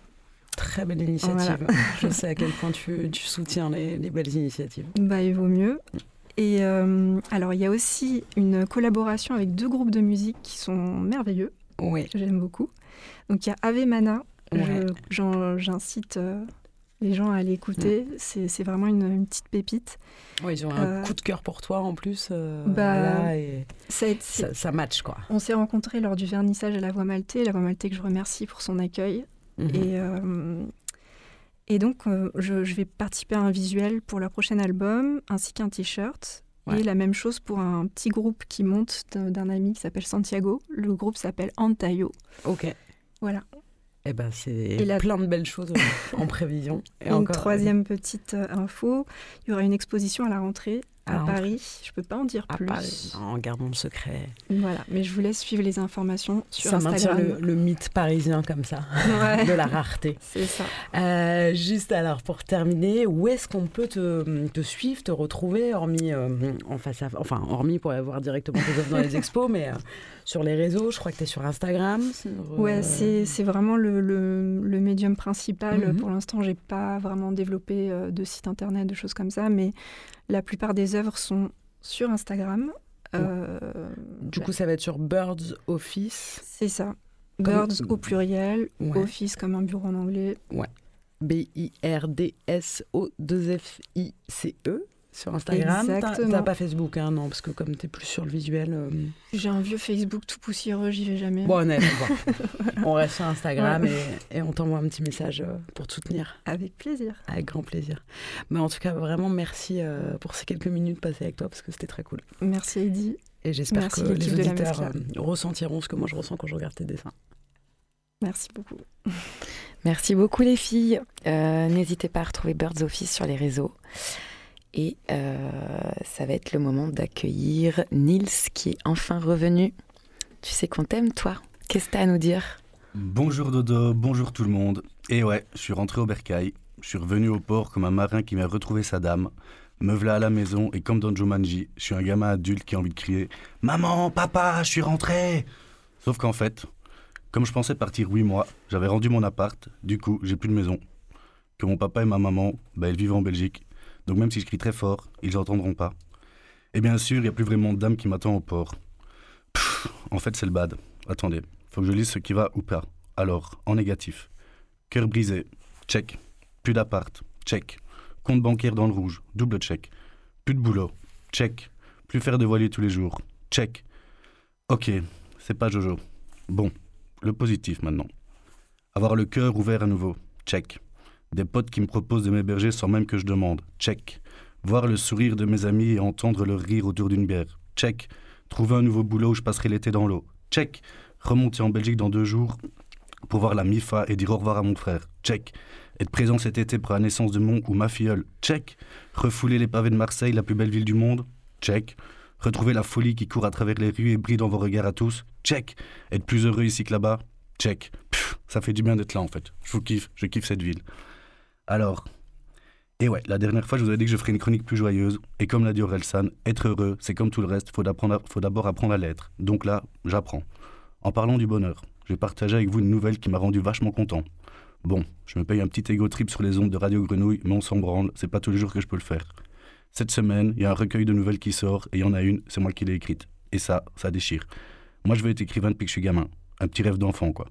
Très belle initiative. Je sais à quel point tu, tu soutiens les, les belles initiatives. Bah, il vaut mieux. Et euh, alors, il y a aussi une collaboration avec deux groupes de musique qui sont merveilleux, Oui. que j'aime beaucoup. Donc, il y a Ave Mana. Ouais. J'incite euh, les gens à l'écouter. C'est c'est vraiment une, une petite pépite. Ouais, ils ont un Euh, coup de cœur pour toi en plus. euh, bah, là, et Ça ça, ça match quoi. on s'est rencontrés lors du vernissage à la Voix Maltais. La Voix Maltais que je remercie pour son accueil. Mhm. Et, euh, et donc, je, je vais participer à un visuel pour leur prochain album, ainsi qu'un t-shirt. Ouais. Et la même chose pour un petit groupe qui monte d'un d'un ami qui s'appelle Santiago. Le groupe s'appelle Antayo. Ok. Voilà. Eh ben c'est la- plein de belles choses euh, en prévision. Et une encore, troisième petite euh, info, il y aura une exposition à la rentrée À. Paris. Je peux pas en dire à plus. Paris. En gardant le secret. Voilà, mais je vous laisse suivre les informations sur ça maintient le, le mythe parisien comme ça, Ouais. de la rareté. C'est ça. Euh, juste alors pour terminer, où est-ce qu'on peut te, te suivre, te retrouver, hormis euh, en face à, enfin hormis pour avoir directement tes œuvres dans les expos, mais euh, sur les réseaux, je crois que tu es sur Instagram. sur, Ouais, c'est vraiment le, le- le médium principal. Mhm. Pour l'instant, j'ai pas vraiment développé de site internet, de choses comme ça, mais la plupart des œuvres sont sur Instagram. Euh, Du coup, ça va être sur Birds Office, c'est ça. Comme- Birds au pluriel, Ouais. office comme un bureau en anglais. B-I-R-D-S-O-2-F-I-C-E sur Instagram. T'as- Exactement. T'as pas Facebook, hein, non, parce que comme t'es plus sur le visuel. euh, J'ai un vieux Facebook tout poussiéreux, j'y vais jamais. Bon, honnête, bon. on reste sur Instagram et, et on t'envoie un petit message euh, pour te soutenir. Avec plaisir. Avec grand plaisir. Mais en tout cas, vraiment merci euh, pour ces quelques minutes passées avec toi parce que c'était très cool. Merci Heidi. Et j'espère Merci, que les auditeurs ressentiront ce que moi je ressens quand je regarde tes dessins. Merci beaucoup. Merci beaucoup les filles. Euh, N'hésitez pas à retrouver Birds Office sur les réseaux. Et euh, ça va être le moment d'accueillir Nils qui est enfin revenu. Tu sais qu'on t'aime toi. Qu'est-ce que t'as à nous dire? Bonjour Dodo, bonjour tout le monde. Et ouais, je suis rentré au bercail. Je suis revenu au port comme un marin qui m'a retrouvé sa dame. Me voilà à la maison et comme dans Jumanji, je suis un gamin adulte qui a envie de crier Maman, papa, je suis rentré Sauf qu'en fait, comme je pensais partir huit mois, j'avais rendu mon appart, du coup, j'ai plus de maison. Que mon papa et ma maman, bah, ils vivent en Belgique. Donc même si je crie très fort, ils n'entendront pas. Et bien sûr, il n'y a plus vraiment de qui m'attend au port. Pff, en fait, c'est le bad. Attendez, faut que je lise ce qui va ou pas. Alors, en négatif. Cœur brisé, check. Plus d'appart, check. Compte bancaire dans le rouge, double check. Plus de boulot, check. Plus faire de voilier tous les jours, check. Ok, c'est pas Jojo. Bon, le positif maintenant. Avoir le cœur ouvert à nouveau, check. Des potes qui me proposent de m'héberger sans même que je demande, check. Voir le sourire de mes amis et entendre leur rire autour d'une bière, check. Trouver un nouveau boulot où je passerai l'été dans l'eau, check. Remonter en Belgique dans deux jours pour voir la MIFA et dire au revoir à mon frère, check. Être présent cet été pour la naissance de mon ou ma filleule, check. Refouler les pavés de Marseille, la plus belle ville du monde, check. Retrouver la folie qui court à travers les rues et brille dans vos regards à tous, check. Être plus heureux ici que là-bas, check. Pff, ça fait du bien d'être là en fait. Je vous kiffe, je kiffe cette ville. Alors, et ouais, la dernière fois je vous avais dit que je ferais une chronique plus joyeuse, et comme l'a dit Orelsan, être heureux, c'est comme tout le reste, faut faut d'abord apprendre à l'être. Donc là, j'apprends. En parlant du bonheur, je vais partager avec vous une nouvelle qui m'a rendu vachement content. Bon, je me paye un petit ego trip sur les ondes de Radio Grenouille, mais on s'en branle, c'est pas tous les jours que je peux le faire. Cette semaine, il y a un recueil de nouvelles qui sort, et il y en a une, c'est moi qui l'ai écrite. Et ça, ça déchire. Moi, je veux être écrivain depuis que je suis gamin. Un petit rêve d'enfant, quoi.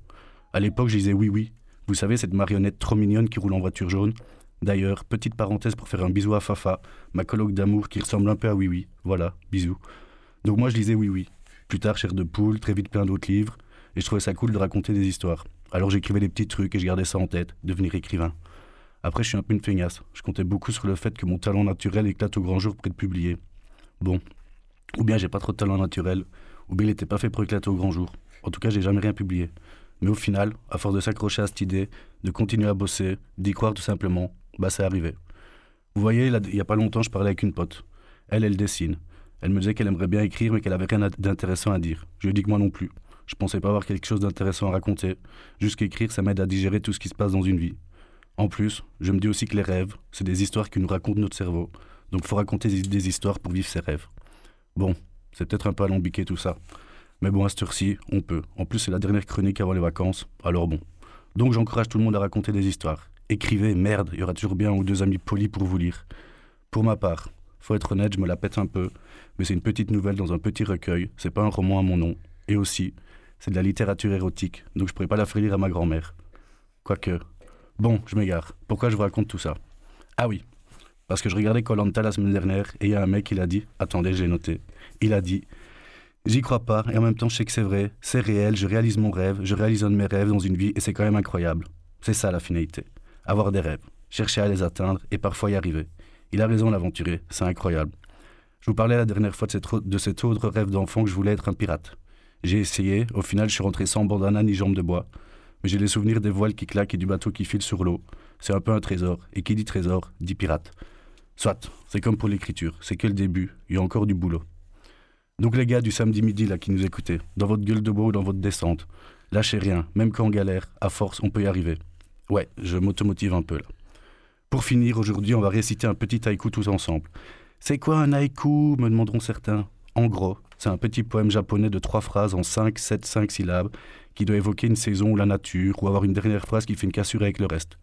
À l'époque, je disais oui, oui. Vous savez, cette marionnette trop mignonne qui roule en voiture jaune D'ailleurs, petite parenthèse pour faire un bisou à Fafa, ma colloque d'amour qui ressemble un peu à Oui Oui. Voilà, bisous. Donc moi, je disais Oui Oui. Plus tard, Cher de Poule, très vite plein d'autres livres, et je trouvais ça cool de raconter des histoires. Alors j'écrivais des petits trucs et je gardais ça en tête, devenir écrivain. Après, je suis un peu une feignasse. Je comptais beaucoup sur le fait que mon talent naturel éclate au grand jour près de publier. Bon. Ou bien j'ai pas trop de talent naturel, ou bien il n'était pas fait pour éclater au grand jour. En tout cas, j'ai jamais rien publié. Mais au final, à force de s'accrocher à cette idée, de continuer à bosser, d'y croire tout simplement, bah c'est arrivé. Vous voyez, il n'y a pas longtemps, je parlais avec une pote. Elle, elle dessine. Elle me disait qu'elle aimerait bien écrire, mais qu'elle avait rien d'intéressant à dire. Je lui dit que moi non plus. Je pensais pas avoir quelque chose d'intéressant à raconter. Juste qu'écrire, ça m'aide à digérer tout ce qui se passe dans une vie. En plus, je me dis aussi que les rêves, c'est des histoires qui nous racontent notre cerveau. Donc faut raconter des, histoires pour vivre ses rêves. Bon, c'est peut-être un peu alambiqué tout ça. Mais bon, à cette heure-ci, on peut. En plus, c'est la dernière chronique avant les vacances, alors bon. Donc j'encourage tout le monde à raconter des histoires. Écrivez, merde, il y aura toujours bien un ou deux amis polis pour vous lire. Pour ma part, faut être honnête, je me la pète un peu, mais c'est une petite nouvelle dans un petit recueil, c'est pas un roman à mon nom. Et aussi, c'est de la littérature érotique, donc je pourrais pas la faire lire à ma grand-mère. Quoique. Bon, je m'égare. Pourquoi je vous raconte tout ça? Ah oui, parce que je regardais Colanta la semaine dernière et il y a un mec qui l'a dit. Attendez, j'ai noté. Il a dit J'y crois pas et en même temps je sais que c'est vrai, c'est réel, je réalise mon rêve, je réalise un de mes rêves dans une vie et c'est quand même incroyable. C'est ça la finalité. Avoir des rêves, chercher à les atteindre et parfois y arriver. Il a raison l'aventurier, c'est incroyable. Je vous parlais la dernière fois de, cet autre rêve d'enfant que je voulais être un pirate. J'ai essayé, au final je suis rentré sans bandana ni jambe de bois. Mais j'ai les souvenirs des voiles qui claquent et du bateau qui file sur l'eau. C'est un peu un trésor, et qui dit trésor, dit pirate. Soit, c'est comme pour l'écriture, c'est que le début, il y a encore du boulot. Donc les gars du samedi midi là qui nous écoutez, dans votre gueule de bois ou dans votre descente, lâchez rien, même quand on galère, à force on peut y arriver. Ouais, je m'automotive un peu là. Pour finir, aujourd'hui on va réciter un petit haïku tous ensemble. C'est quoi un haïku? Me demanderont certains. En gros, c'est un petit poème japonais de trois phrases en 5, 7, 5 syllabes qui doit évoquer une saison ou la nature ou avoir une dernière phrase qui fait une cassure avec le reste.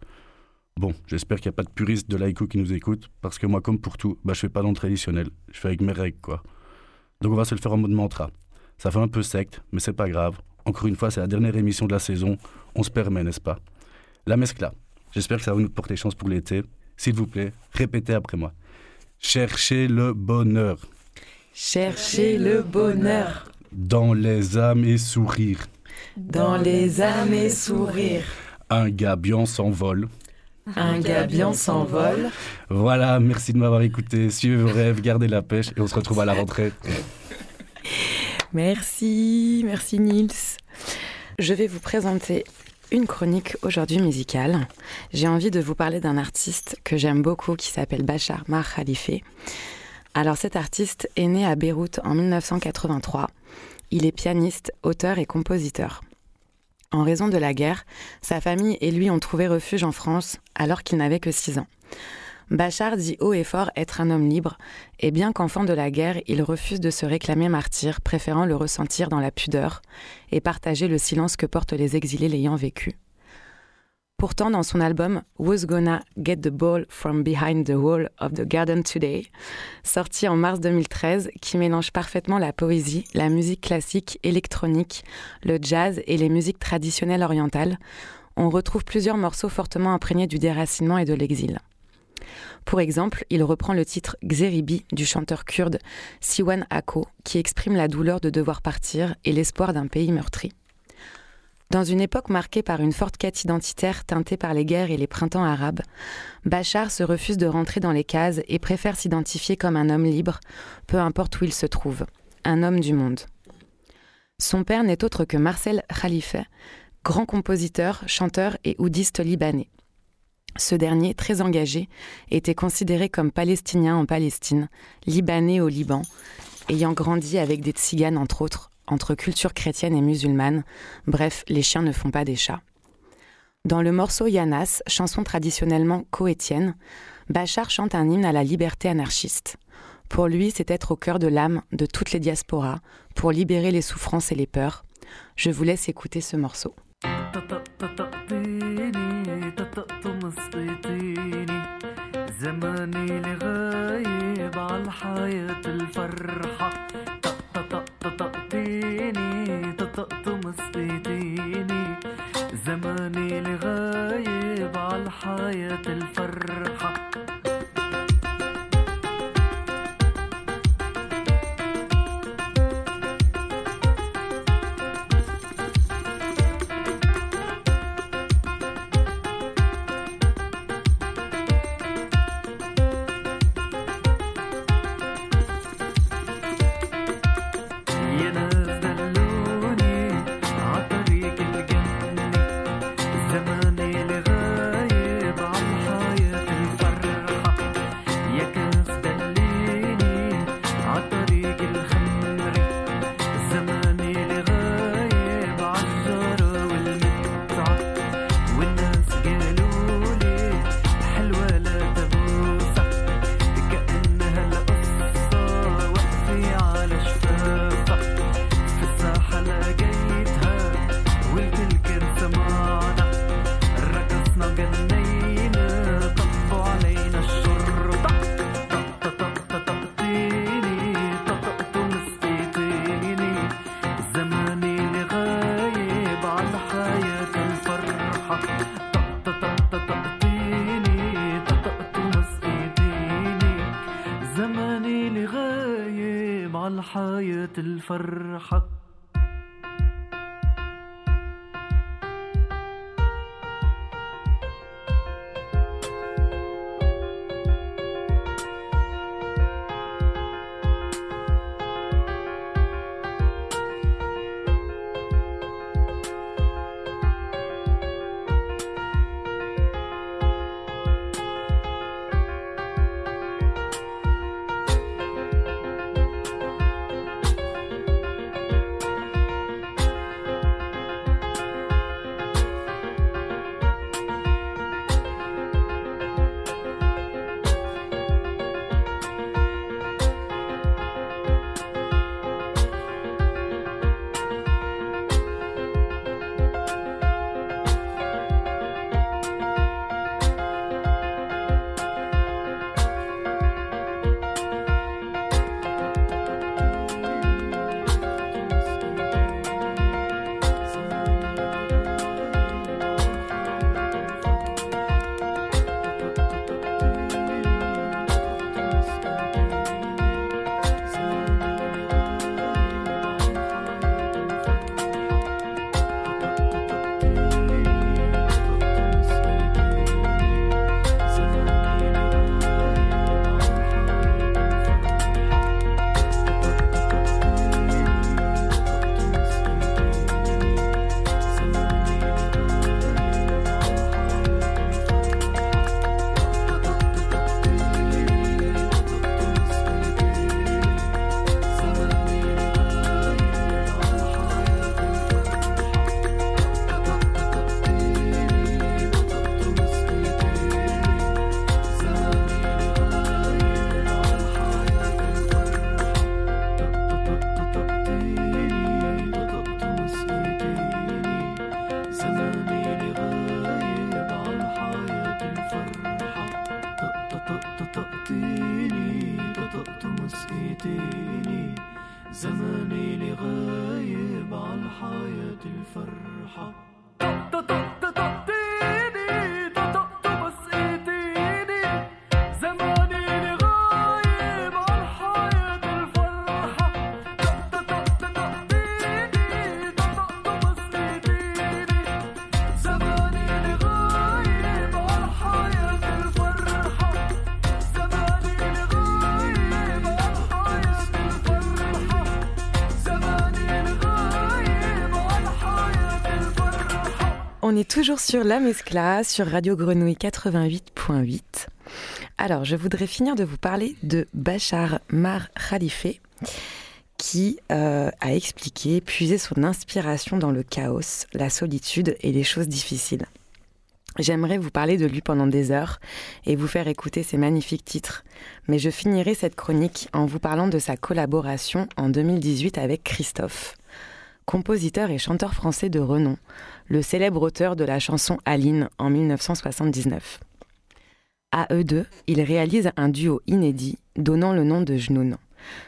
Bon, j'espère qu'il n'y a pas de puristes de l'haïku qui nous écoutent, parce que moi, comme pour tout, bah, je fais pas dans le traditionnel. Je fais avec mes règles, quoi. Donc on va se le faire en mode mantra. Ça fait un peu secte, mais c'est pas grave. Encore une fois, c'est la dernière émission de la saison. On se permet, n'est-ce pas? La mescla. J'espère que ça va nous porter chance pour l'été. S'il vous plaît, répétez après moi. Cherchez le bonheur. Cherchez le bonheur. Dans les âmes et sourires. Dans les âmes et sourires. Un gabion s'envole. Un gabion s'envole. Voilà, merci de m'avoir écouté. Suivez vos rêves, gardez la pêche et on se retrouve à la rentrée. Merci, merci Nils. Je vais vous présenter une chronique aujourd'hui musicale. J'ai envie de vous parler d'un artiste que j'aime beaucoup qui s'appelle Bachar Mar Khalife. Alors cet artiste est né à Beyrouth en 1983. Il est pianiste, auteur et compositeur. En raison de la guerre, sa famille et lui ont trouvé refuge en France alors qu'il n'avait que 6 ans. Bachar dit haut et fort être un homme libre, et bien qu'enfant de la guerre, il refuse de se réclamer martyr, préférant le ressentir dans la pudeur et partager le silence que portent les exilés l'ayant vécu. Pourtant, dans son album Who's Gonna Get the Ball from Behind the Wall of the Garden Today, sorti en mars 2013, qui mélange parfaitement la poésie, la musique classique, électronique, le jazz et les musiques traditionnelles orientales, on retrouve plusieurs morceaux fortement imprégnés du déracinement et de l'exil. Pour exemple, il reprend le titre Xeribi du chanteur kurde Siwan Ako, qui exprime la douleur de devoir partir et l'espoir d'un pays meurtri. Dans une époque marquée par une forte quête identitaire teintée par les guerres et les printemps arabes, Bachar se refuse de rentrer dans les cases et préfère s'identifier comme un homme libre, peu importe où il se trouve, un homme du monde. Son père n'est autre que Marcel Khalife, grand compositeur, chanteur et oudiste libanais. Ce dernier, très engagé, était considéré comme palestinien en Palestine, libanais au Liban, ayant grandi avec des tziganes entre autres, entre culture chrétienne et musulmane, bref, les chiens ne font pas des chats. Dans le morceau Yanas, chanson traditionnellement coétienne, Bachar chante un hymne à la liberté anarchiste. Pour lui, c'est être au cœur de l'âme de toutes les diasporas, pour libérer les souffrances et les peurs. Je vous laisse écouter ce morceau. طقطقتيني طقطقت مصيتيني زماني الغايب عالحياة الفرحة. الفرحة. Sur La Mescla, sur Radio Grenouille 88.8. Alors, je voudrais finir de vous parler de Bachar Mar Khalife, qui euh, a expliqué, puisé son inspiration dans le chaos, la solitude et les choses difficiles. J'aimerais vous parler de lui pendant des heures et vous faire écouter ses magnifiques titres, mais je finirai cette chronique en vous parlant de sa collaboration en 2018 avec Christophe, compositeur et chanteur français de renom, le célèbre auteur de la chanson Aline en 1979. À eux deux, ils réalisent un duo inédit donnant le nom de Jnoun,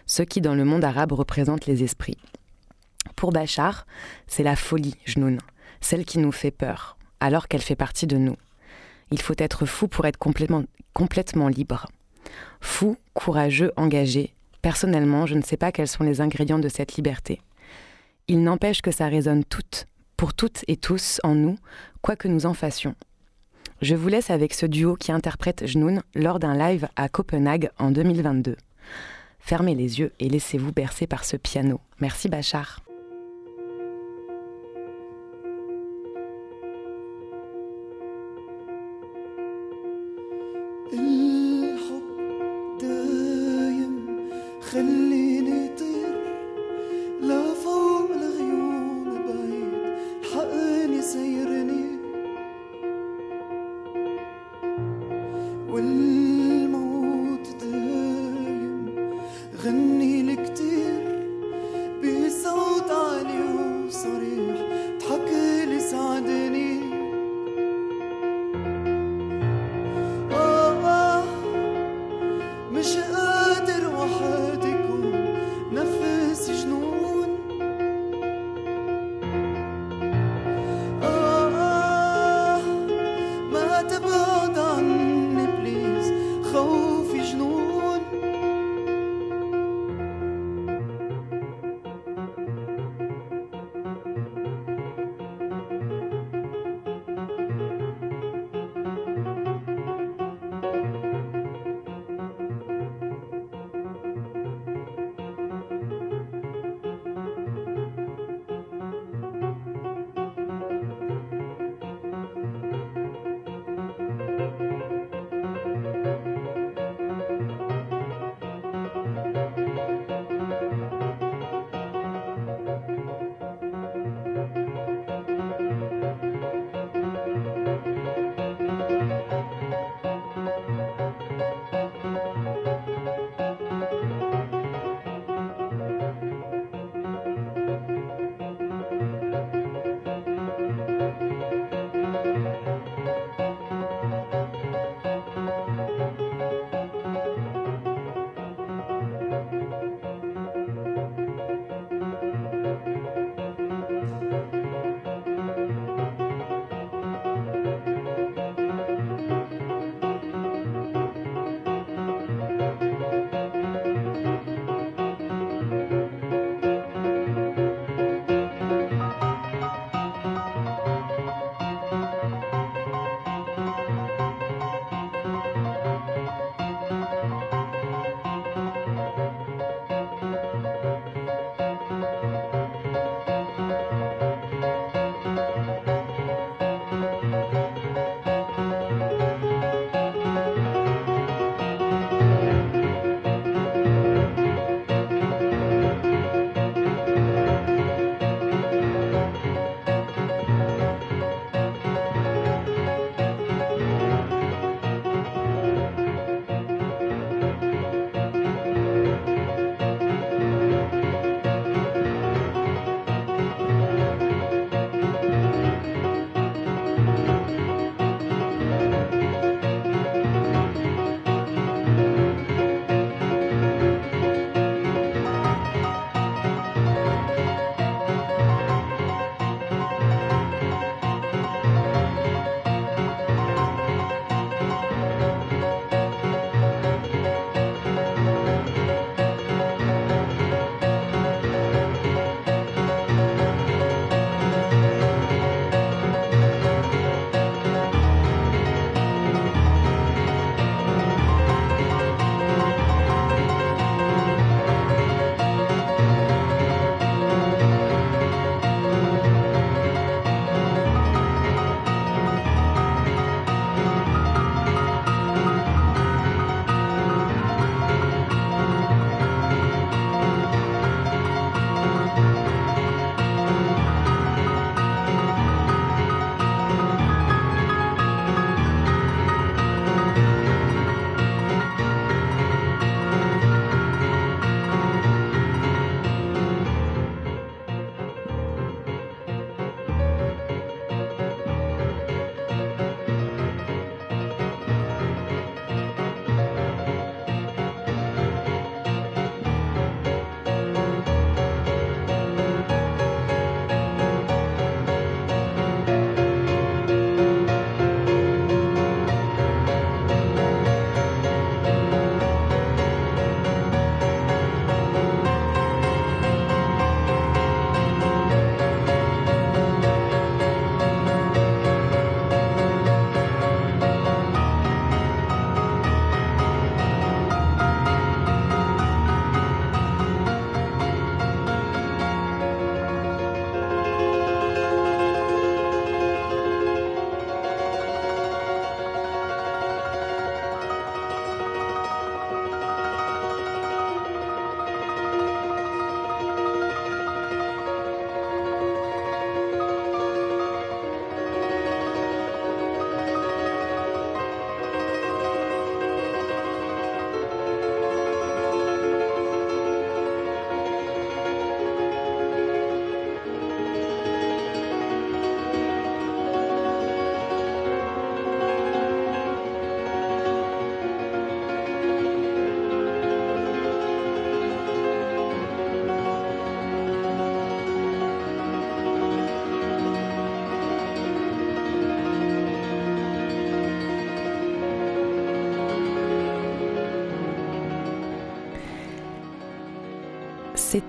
ce qui dans le monde arabe représente les esprits. Pour Bachar, c'est la folie, Jnoun, celle qui nous fait peur, alors qu'elle fait partie de nous. Il faut être fou pour être complètement, complètement libre. Fou, courageux, engagé. Personnellement, je ne sais pas quels sont les ingrédients de cette liberté. Il n'empêche que ça résonne toutes, pour toutes et tous en nous, quoi que nous en fassions. Je vous laisse avec ce duo qui interprète Jnoun lors d'un live à Copenhague en 2022. Fermez les yeux et laissez-vous bercer par ce piano. Merci Bachar.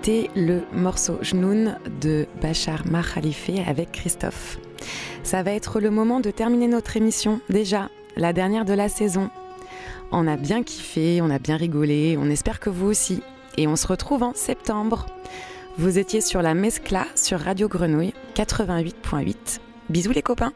C'était le morceau Jnoun de Bachar Mahalife avec Christophe. Ça va être le moment de terminer notre émission, déjà, la dernière de la saison. On a bien kiffé, on a bien rigolé, on espère que vous aussi. Et on se retrouve en septembre. Vous étiez sur la Mescla sur Radio Grenouille 88.8. Bisous les copains